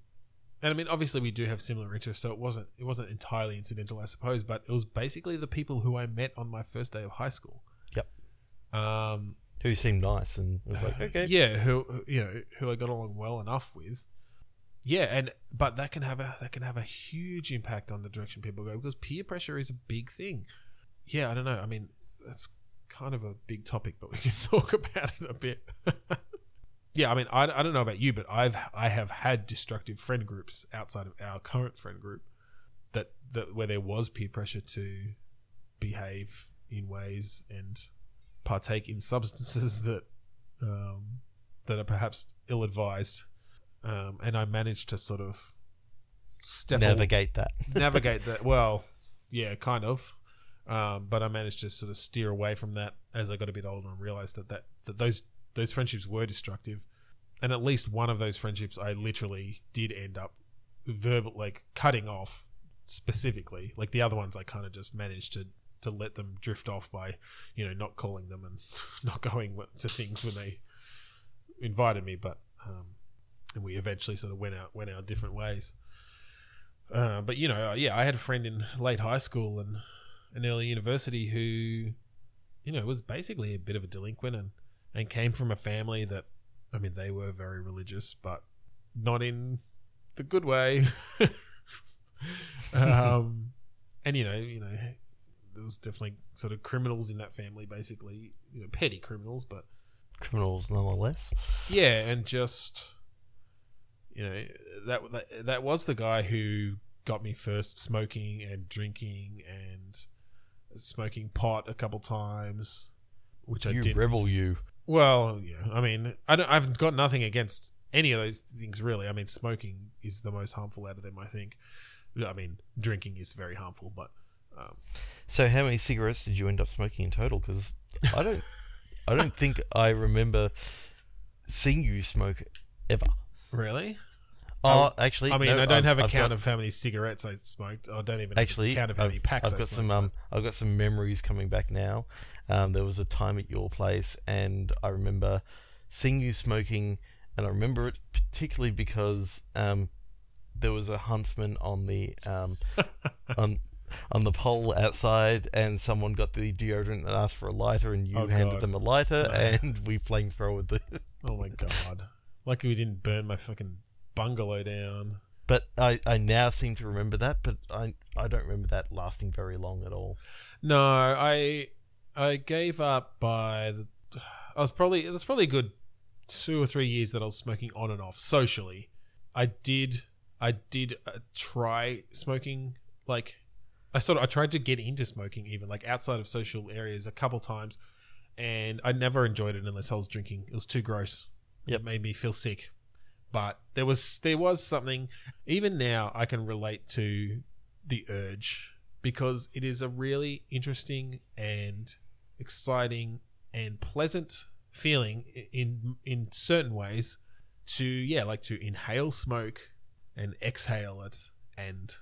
and I mean, obviously we do have similar interests, so it wasn't it wasn't entirely incidental, I suppose, but it was basically the people who I met on my first day of high school. Yep. Um, Who seemed nice and was like, okay, yeah, who who- you know who I got along well enough with. Yeah, and but that can have a that can have a huge impact on the direction people go because peer pressure is a big thing. Yeah, I don't know. I mean, that's kind of a big topic, but we can talk about it a bit. yeah, I mean, I, I don't know about you, but I've I have had destructive friend groups outside of our current friend group that that where there was peer pressure to behave in ways and partake in substances that um, that are perhaps ill advised, um, and I managed to sort of step navigate that. navigate that. Well, yeah, kind of. Um, but I managed to sort of steer away from that as I got a bit older and realized that, that, that those those friendships were destructive. And at least one of those friendships I literally did end up verbal like cutting off specifically. Like the other ones I kind of just managed to to let them drift off by, you know, not calling them and not going to things when they invited me, but um, and we eventually sort of went out went our different ways. Uh, but you know, yeah, I had a friend in late high school and an early university who, you know, was basically a bit of a delinquent and and came from a family that, I mean, they were very religious, but not in the good way. um, and you know, you know, there was definitely sort of criminals in that family, basically, you know, petty criminals, but Criminals, nonetheless. yeah, and just you know that that, that was the guy who got me first smoking and drinking and smoking pot a couple times, which I you did. rebel, you. Well, yeah, I mean, I don't, I've got nothing against any of those things really. I mean, smoking is the most harmful out of them, I think. I mean, drinking is very harmful, but um, So how many cigarettes did you end up smoking in total? Because I don't, I don't think I remember seeing you smoke ever. really, Oh, actually, I mean, no, I don't I've- have a I've count got- of how many cigarettes I smoked. I don't even Actually, have a count of how I've, many packs I've I got smoked. some um, I've got some memories coming back now. Um, there was a time at your place, and I remember seeing you smoking, and I remember it particularly because um, there was a huntsman on the um, on on the pole outside, and someone got the deodorant and asked for a lighter, and you Oh, handed God. them a lighter, No. and we flamethrowered the. oh my god! Lucky we didn't burn my fucking bungalow down. But I, I now seem to remember that, but I I don't remember that lasting very long at all. No, I I gave up by the. I was probably it was probably a good two or three years that I was smoking on and off socially. I did I did uh, try smoking like I sort of I tried to get into smoking even like outside of social areas a couple times, and I never enjoyed it unless I was drinking. It was too gross. Yep. It made me feel sick. But there was there was something even now I can relate to the urge because it is a really interesting and exciting and pleasant feeling in in certain ways to yeah like to inhale smoke and exhale it and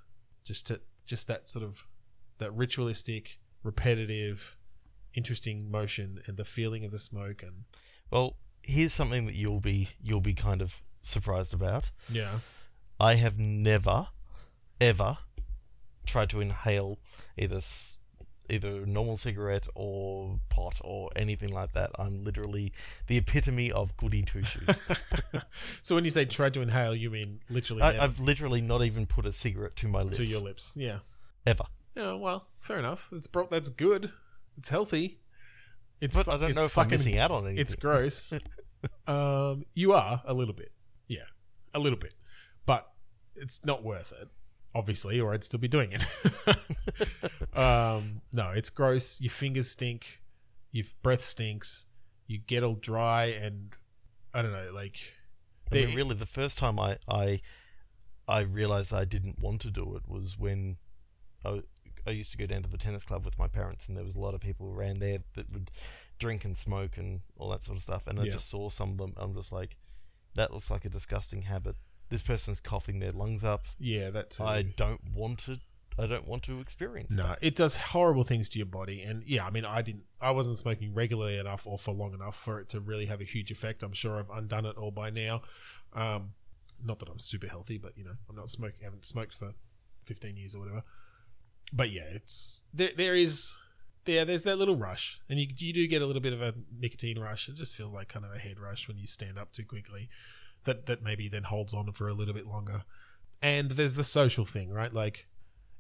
just to just that sort of that ritualistic repetitive interesting motion and the feeling of the smoke and Well, here's something that you'll be you'll be kind of surprised about. yeah I have never, ever tried to inhale either either normal cigarette or pot or anything like that. I'm literally the epitome of goody two shoes. so when you say tried to inhale you mean literally I, I've literally not even put a cigarette to my lips to your lips yeah ever. Yeah, well, fair enough. It's bro- that's good. It's healthy. It's But fu- I don't know if I'm missing out on anything. It's gross. um, you are a little bit, yeah, a little bit, but it's not worth it, obviously, or I'd still be doing it. um, no, it's gross. Your fingers stink. Your breath stinks. You get all dry, and I don't know, like. I mean, really, the first time I, I I realized I didn't want to do it was when I, I used to go down to the tennis club with my parents, and there was a lot of people around there that would drink and smoke and all that sort of stuff. And I Yeah. just saw some of them. I'm just like, that looks like a disgusting habit. This person's coughing their lungs up. Yeah, that too. I don't want to. I don't want to experience No, that. it does horrible things to your body, and yeah, I mean, I didn't, I wasn't smoking regularly enough or for long enough for it to really have a huge effect. I'm sure I've undone it all by now. Um, not that I'm super healthy, but you know, I'm not smoking, haven't smoked for 15 years or whatever. But yeah, it's there. There is, there, there's that little rush, and you you do get a little bit of a nicotine rush. It just feels like kind of a head rush when you stand up too quickly. That that maybe then holds on for a little bit longer. And there's the social thing, right? Like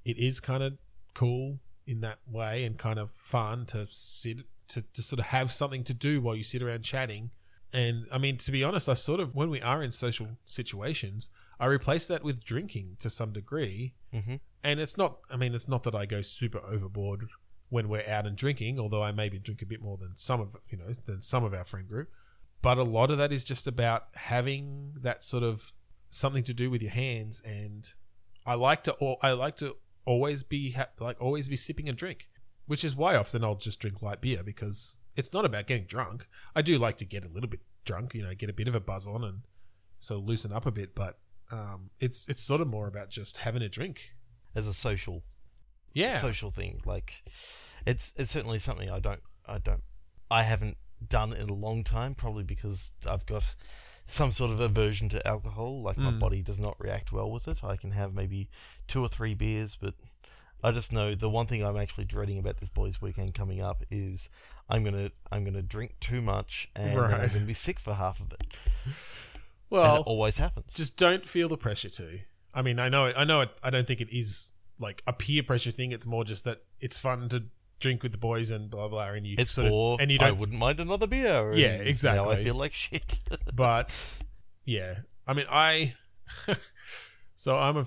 it is kind of cool in that way and kind of fun to sit to, to sort of have something to do while you sit around chatting and i mean to be honest i sort of when we are in social situations i replace that with drinking to some degree hmm and it's not i mean it's not that i go super overboard when we're out and drinking although i maybe drink a bit more than some of you know than some of our friend group but a lot of that is just about having that sort of something to do with your hands and i like to i like to always be ha- like always be sipping a drink which is why often i'll just drink light beer because it's not about getting drunk i do like to get a little bit drunk you know get a bit of a buzz on and so loosen up a bit but um, it's it's sort of more about just having a drink As a social yeah social thing. Like it's it's certainly something I don't I don't I haven't done in a long time, probably because I've got some sort of aversion to alcohol. Like my Mm. body does not react well with it. I can have maybe two or three beers, but I just know the one thing I'm actually dreading about this boys' weekend coming up is I'm gonna I'm gonna drink too much and then I'm gonna be sick for half of it. and well it always happens. just don't feel the pressure to. I mean, I know, it, I know, it, I don't think it is like a peer pressure thing. It's more just that it's fun to drink with the boys and blah blah, and you it's sort for of and you don't. wouldn't mind another beer. Yeah, exactly. Now I feel like shit. But yeah, I mean, I. so I'm a.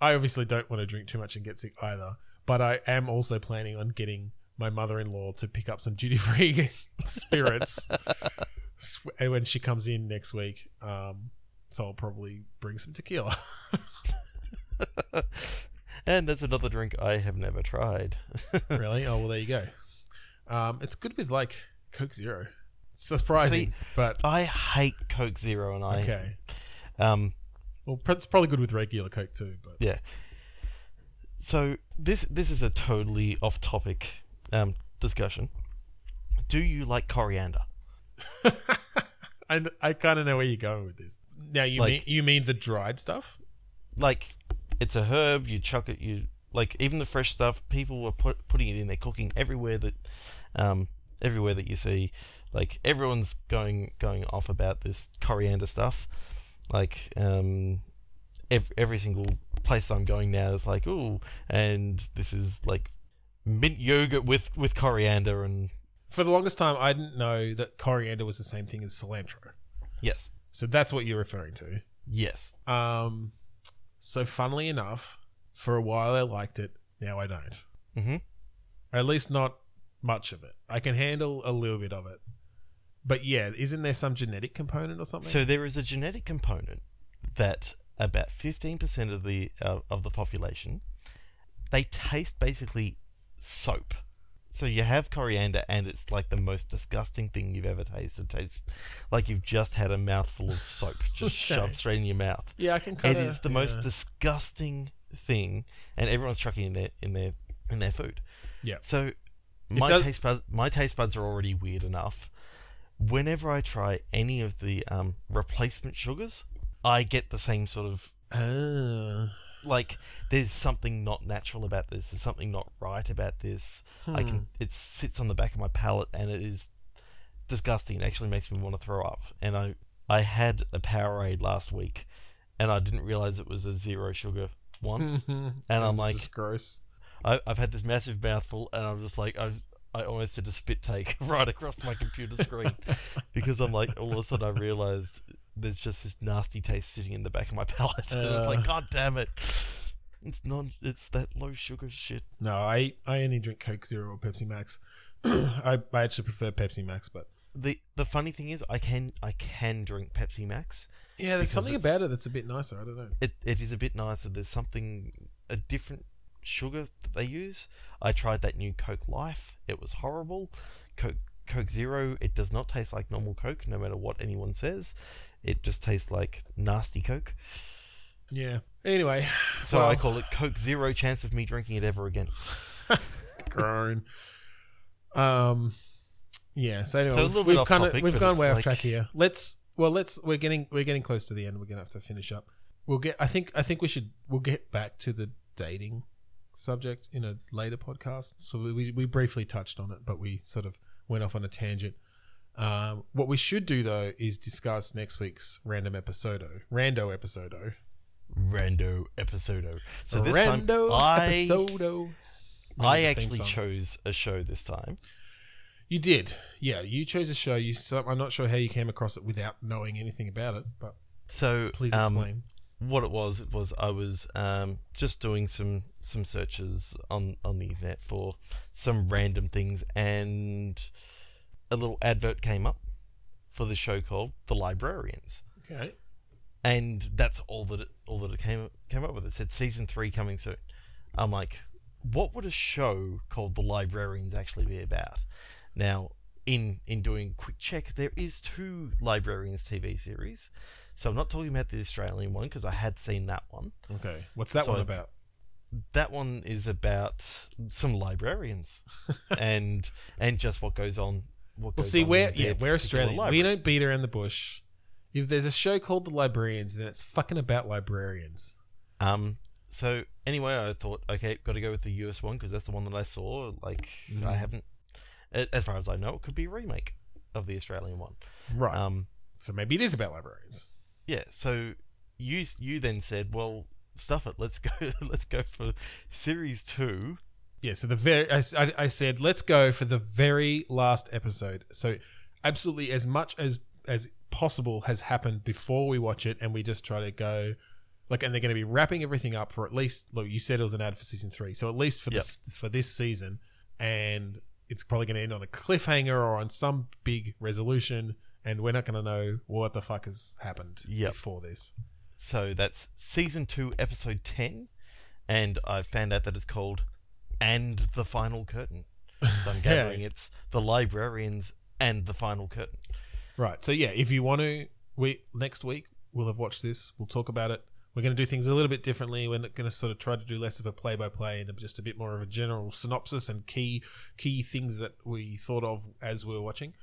I obviously don't want to drink too much and get sick either. But I am also planning on getting my mother-in-law to pick up some duty-free spirits and when she comes in next week. Um, so I'll probably bring some tequila. And that's another drink I have never tried. really? Oh well, there you go. Um, it's good with like Coke Zero. It's surprising, See, but I hate Coke Zero, and I okay. um Well, it's probably good with regular Coke too. But yeah. So this this is a totally off topic um discussion. Do you like coriander? I, I kind of know where you're going with this. Now you Like- mean you mean the dried stuff? Like it's a herb. You chuck it. You like even the fresh stuff. People were put, putting it in their cooking everywhere that um everywhere that you see. Like everyone's going going off about this coriander stuff. Like um every, every single place I'm going now is like, ooh, and this is like mint yogurt with with coriander and For the longest time, I didn't know that coriander was the same thing as cilantro. yes, So that's what you're referring to. yes. Um, so funnily enough, for a while I liked it. Now I don't. hmm At least not much of it. I can handle a little bit of it. But yeah, isn't there some genetic component or something? So there is a genetic component that about fifteen percent of the uh, of the population they taste basically soap. So you have coriander, and it's like the most disgusting thing you've ever tasted. It tastes like you've just had a mouthful of soap just shoved straight in your mouth. yeah, I can It kind of. is the most disgusting thing, and everyone's chucking in their in their in their food. Yeah. So my does- taste buds my taste buds are already weird enough. Whenever I try any of the um, replacement sugars, I get the same sort of Ah. Like. There's something not natural about this. There's something not right about this. I Hmm. can. It sits on the back of my palate, and it is disgusting. It actually makes me want to throw up. And I I had a Powerade last week, and I didn't realize it was a zero sugar one. and I'm like- gross. I, I've had this massive mouthful, and I'm just like, I, I almost did a spit take right across my computer screen because I'm like, all of a sudden I realized there's just this nasty taste sitting in the back of my palate, and I was Uh. like, God damn it! It's not. It's that low sugar shit. No, I I only drink Coke Zero or Pepsi Max. I I actually prefer Pepsi Max, but the The funny thing is, I can I can drink Pepsi Max. yeah, there's something about it that's a bit nicer. I don't know. It it is a bit nicer. There's something a different sugar that they use. I tried that new Coke Life. It was horrible. Coke Coke Zero. It does not taste like normal Coke, no matter what anyone says. It just tastes like nasty Coke. Yeah. Anyway, So I call it Coke Zero. Chance of me drinking it ever again. grown. Um, yeah. So anyway, So we've, we've kind of we've gone way off track here. Let's well, let's we're getting we're getting close to the end. We're gonna have to finish up. We'll get. I think I think we should. We'll get back to the dating subject in a later podcast. So we, we briefly touched on it, but we sort of went off on a tangent. Um, what we should do though is discuss next week's random episodo, rando episodo, Rando episodo. So this time rando I episodo. I actually chose a show this time. You did, yeah. You chose a show. You, so I'm not sure how you came across it without knowing anything about it, but So please um, explain. What it was it was I was um, just doing some some searches on on the internet for some random things and a little advert came up for the show called The Librarians. Okay. and that's all that it all that it came came up with. It said season 3 coming soon. I'm like what would a show called The Librarians actually be about? Now in in doing a quick check there is two Librarians TV series so I'm not talking about the Australian one because I had seen that one Okay. What's that So one I- about? that one is about some librarians and and just what goes on. What Well, goes see, on we're yeah, we're Australian. We don't beat around the bush. If there's a show called The Librarians, then it's fucking about librarians. Um. So anyway, I thought, okay, got to go with the US one because that's the one that I saw. Like, Mm. I haven't, as far as I know, it could be a remake of the Australian one. Right. Um. so maybe it is about librarians. Yeah. So you you then said, well, stuff it. Let's go. let's go for series two. Yeah. So the very I, I said let's go for the very last episode. So absolutely as much as as possible has happened before we watch it, and we just try to go. Like, and they're going to be wrapping everything up for at least. Look, you said it was an ad for season three, so at least for Yep. this for this season, and it's probably going to end on a cliffhanger or on some big resolution, and we're not going to know what the fuck has happened Yep. before this. So that's season two, episode ten, and I found out that it's called "And the Final Curtain." So I'm gathering it's the librarians and the final curtain. Right. So yeah, if you want to, we next week we'll have watched this. We'll talk about it. We're going to do things a little bit differently. We're going to sort of try to do less of a play-by-play and just a bit more of a general synopsis and key key things that we thought of as we were watching.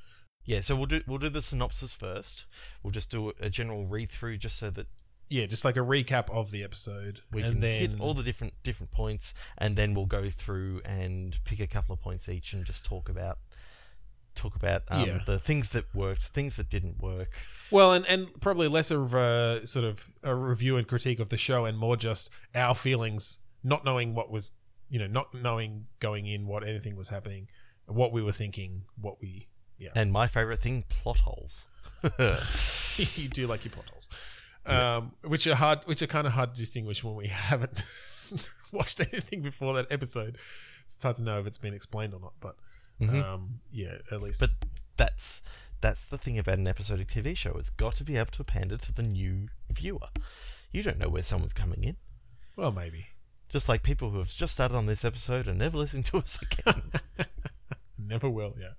Yeah, so we'll do we'll do the synopsis first. We'll just do a general read through, just so that Yeah, just like a recap of the episode, we and can then hit all the different different points, and then we'll go through and pick a couple of points each, and just talk about talk about um, Yeah. the things that worked, things that didn't work. Well, and, and probably less of a sort of a review and critique of the show, and more just our feelings, not knowing what was, you know, not knowing going in what anything was happening, what we were thinking, what we, yeah. And my favorite thing, plot holes. you do like your potholes, um, which are hard, which are kind of hard to distinguish when we haven't watched anything before that episode. It's hard to know if it's been explained or not, but Mhm. um, yeah, at least. But that's that's the thing about an episodic TV show. It's got to be able to pander to the new viewer. You don't know where someone's coming in. well, maybe. Just like people who have just started on this episode and never listened to us again. Never will, yeah.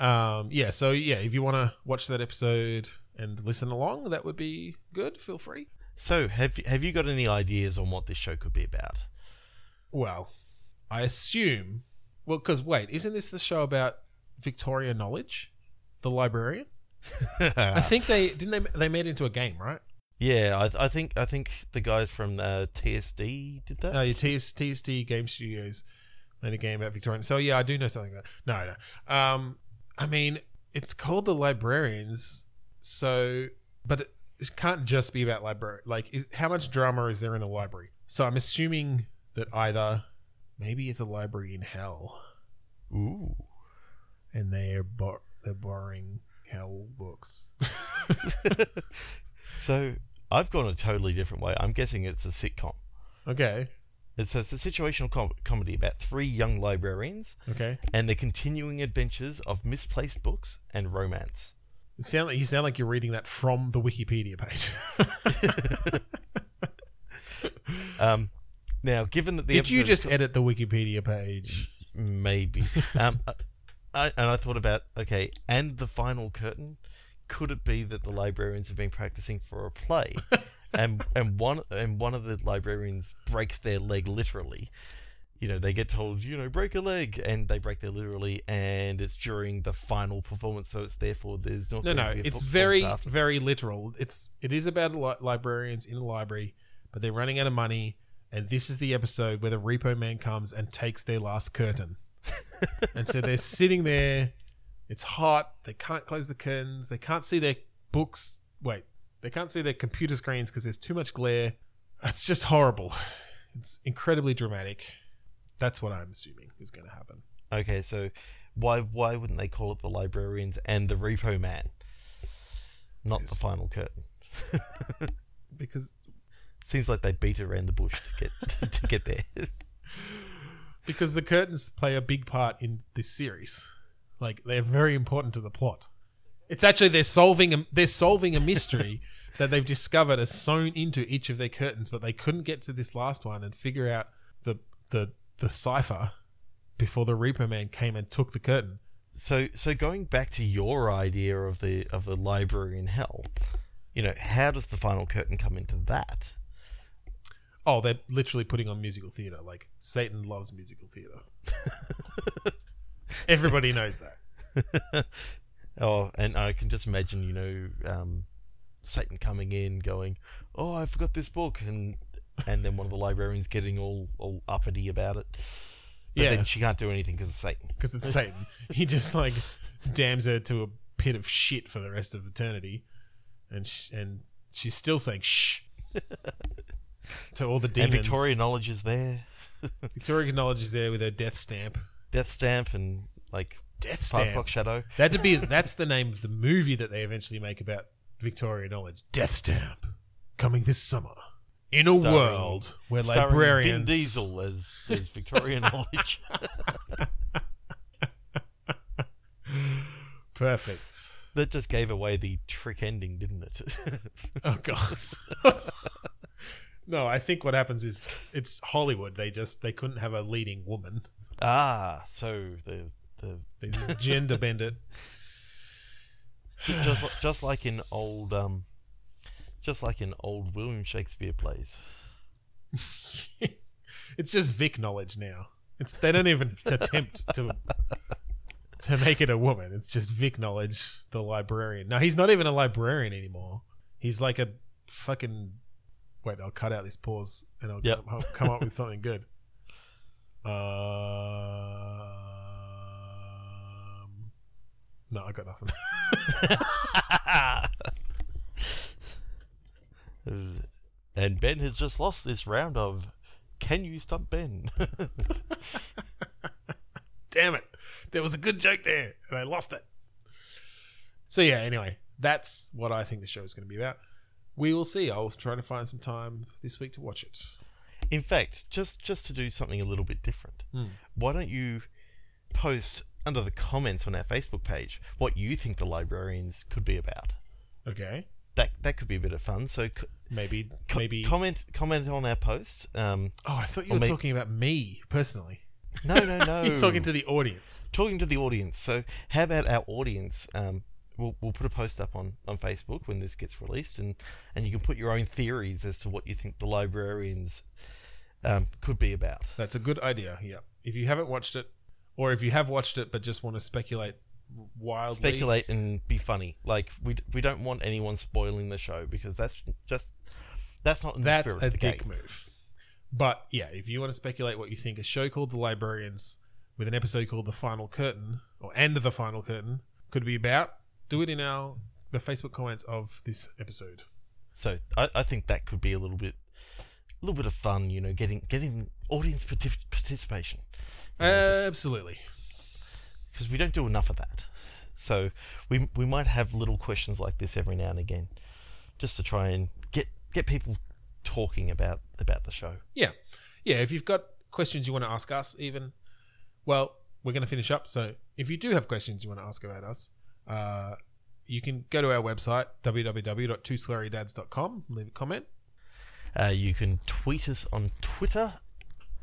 Um, yeah, so yeah, if you want to watch that episode and listen along, that would be good. Feel free. so, have you- have you got any ideas on what this show could be about? Well, I assume. Well, because wait, isn't this the show about Victoria Knowledge, the librarian? I think they didn't they they made it into a game, right? yeah, I, I think I think the guys from uh, TSD did that. No, your TS, TSD Game Studios made a game about Victorian. So yeah, I do know something about. No, no. Um, I mean, it's called the Librarians. So, but it, it can't just be about library. Like, is, how much drama is there in a library? So I'm assuming that either maybe it's a library in hell, Ooh. and they're bor- they're borrowing hell books. So I've gone a totally different way. I'm guessing it's a sitcom. okay, It says the situational com- comedy about three young librarians okay. and the continuing adventures of misplaced books and romance. You sound like you sound like you're reading that from the Wikipedia page. Um, now, given that the Did you episode- just edit the Wikipedia page? maybe? um, I, I, and I thought about okay, and the final curtain. Could it be that the librarians have been practicing for a play, and and one and one of the librarians breaks their leg literally? You know, they get told, you know, break a leg, and they break their literally, and it's during the final performance, so it's therefore there's not. No, going no, to be a it's very, very literal. It's it is about li- librarians in a library, but they're running out of money, and this is the episode where the Repo Man comes and takes their last curtain, and so they're sitting there. It's hot. They can't close the curtains. They can't see their books. Wait, they can't see their computer screens because there's too much glare. It's just horrible. It's incredibly dramatic. That's what I'm assuming is going to happen. Okay, so why why wouldn't they call it the librarians and the Repo Man, not the final curtain? Because Seems like they beat around the bush to get to get there. because the curtains play a big part in this series. Like they're very important to the plot. It's actually they're solving a, they're solving a mystery that they've discovered are sewn into each of their curtains, but they couldn't get to this last one and figure out the the the cipher before the Reaper Man came and took the curtain. so so going back to your idea of the of the library in hell, you know, how does the final curtain come into that? Oh, they're literally putting on musical theater. Like Satan loves musical theater. Everybody knows that. oh, and I can just imagine, you know, um, Satan coming in, going, "Oh, I forgot this book," and and then one of the librarians getting all all uppity about it. But Yeah. then she can't do anything because of Satan. because it's Satan. He just like damns her to a pit of shit for the rest of eternity, and sh- and she's still saying shh to all the demons. And Victoria Knowledge is there, Victoria Knowledge is there with her death stamp. Death Stamp, and like Death Five stamp. O'clock Shadow. That to be that's the name of the movie that they eventually make about Victoria Knowledge. Death stamp coming this summer in a Starring- world where starring librarians. Vin Diesel as, as Victoria Knowledge. Perfect. that just gave away the trick ending, didn't it? Oh god. No, I think what happens is it's Hollywood. They just they couldn't have a leading woman. Ah, so the the They just gender bend it. Ju- just li- just like in old um just like in old William Shakespeare plays. it's just Vic knowledge now. It's they don't even attempt to to make it a woman. It's just Vic knowledge, the librarian. No, he's not even a librarian anymore. He's like a fucking. Wait, I'll cut out this pause and I'll Yep. come, I'll come up with something good. Um, no, I got nothing. and Ben has just lost this round of Can you stump Ben? Damn it. There was a good joke there, and I lost it. So, yeah, anyway, that's what I think the show is going to be about. We will see. I'll try to find some time this week to watch it. in fact, just just to do something a little bit different, Hmm. why don't you post under the comments on our Facebook page what you think the librarians could be about? Okay. That that could be a bit of fun. So Maybe, co- maybe. comment comment on our post. Um, oh, I thought you were talking about me personally. no, no, no. You're talking to the audience. talking to the audience. So, how about our audience? Um, we'll, we'll put a post up on, on Facebook when this gets released, and, and you can put your own theories as to what you think the librarians um, could be about. That's a good idea. Yeah. If you haven't watched it, or if you have watched it but just want to speculate wildly, Speculate and be funny. Like we d- we don't want anyone spoiling the show because that's just that's not in the That's spirit a of the dick game. move. But yeah, if you want to speculate what you think a show called The Librarians with an episode called The Final Curtain or End of the Final Curtain could be about, do it in our the Facebook comments of this episode. So I, I think that could be a little bit a little bit of fun. You know, getting getting audience partic- participation. Just- Absolutely. because we don't do enough of that. So we we might have little questions like this every now and again, just to try and get get people talking about about the show. Yeah. Yeah, if you've got questions you want to ask us even, well, we're going to finish up. So if you do have questions you want to ask about us, uh, you can go to our website, www.twoswearydads.com, leave a comment. Uh, you can tweet us on Twitter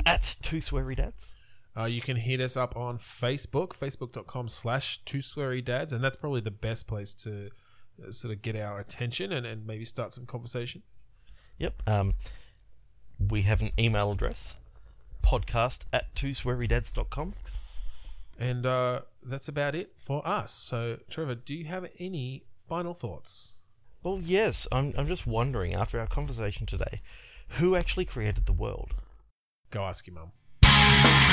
at Two Sweary Dads. Uh, you can hit us up on Facebook, facebook.com slash two sweary dads, and that's probably the best place to uh, sort of get our attention and, and maybe start some conversation. Yep. Um, we have an email address, podcast at twoswearydads.com. And uh, that's about it for us. So, Trevor, do you have any final thoughts? Well, yes, I'm, I'm just wondering, after our conversation today, who actually created the world? Go ask your mum.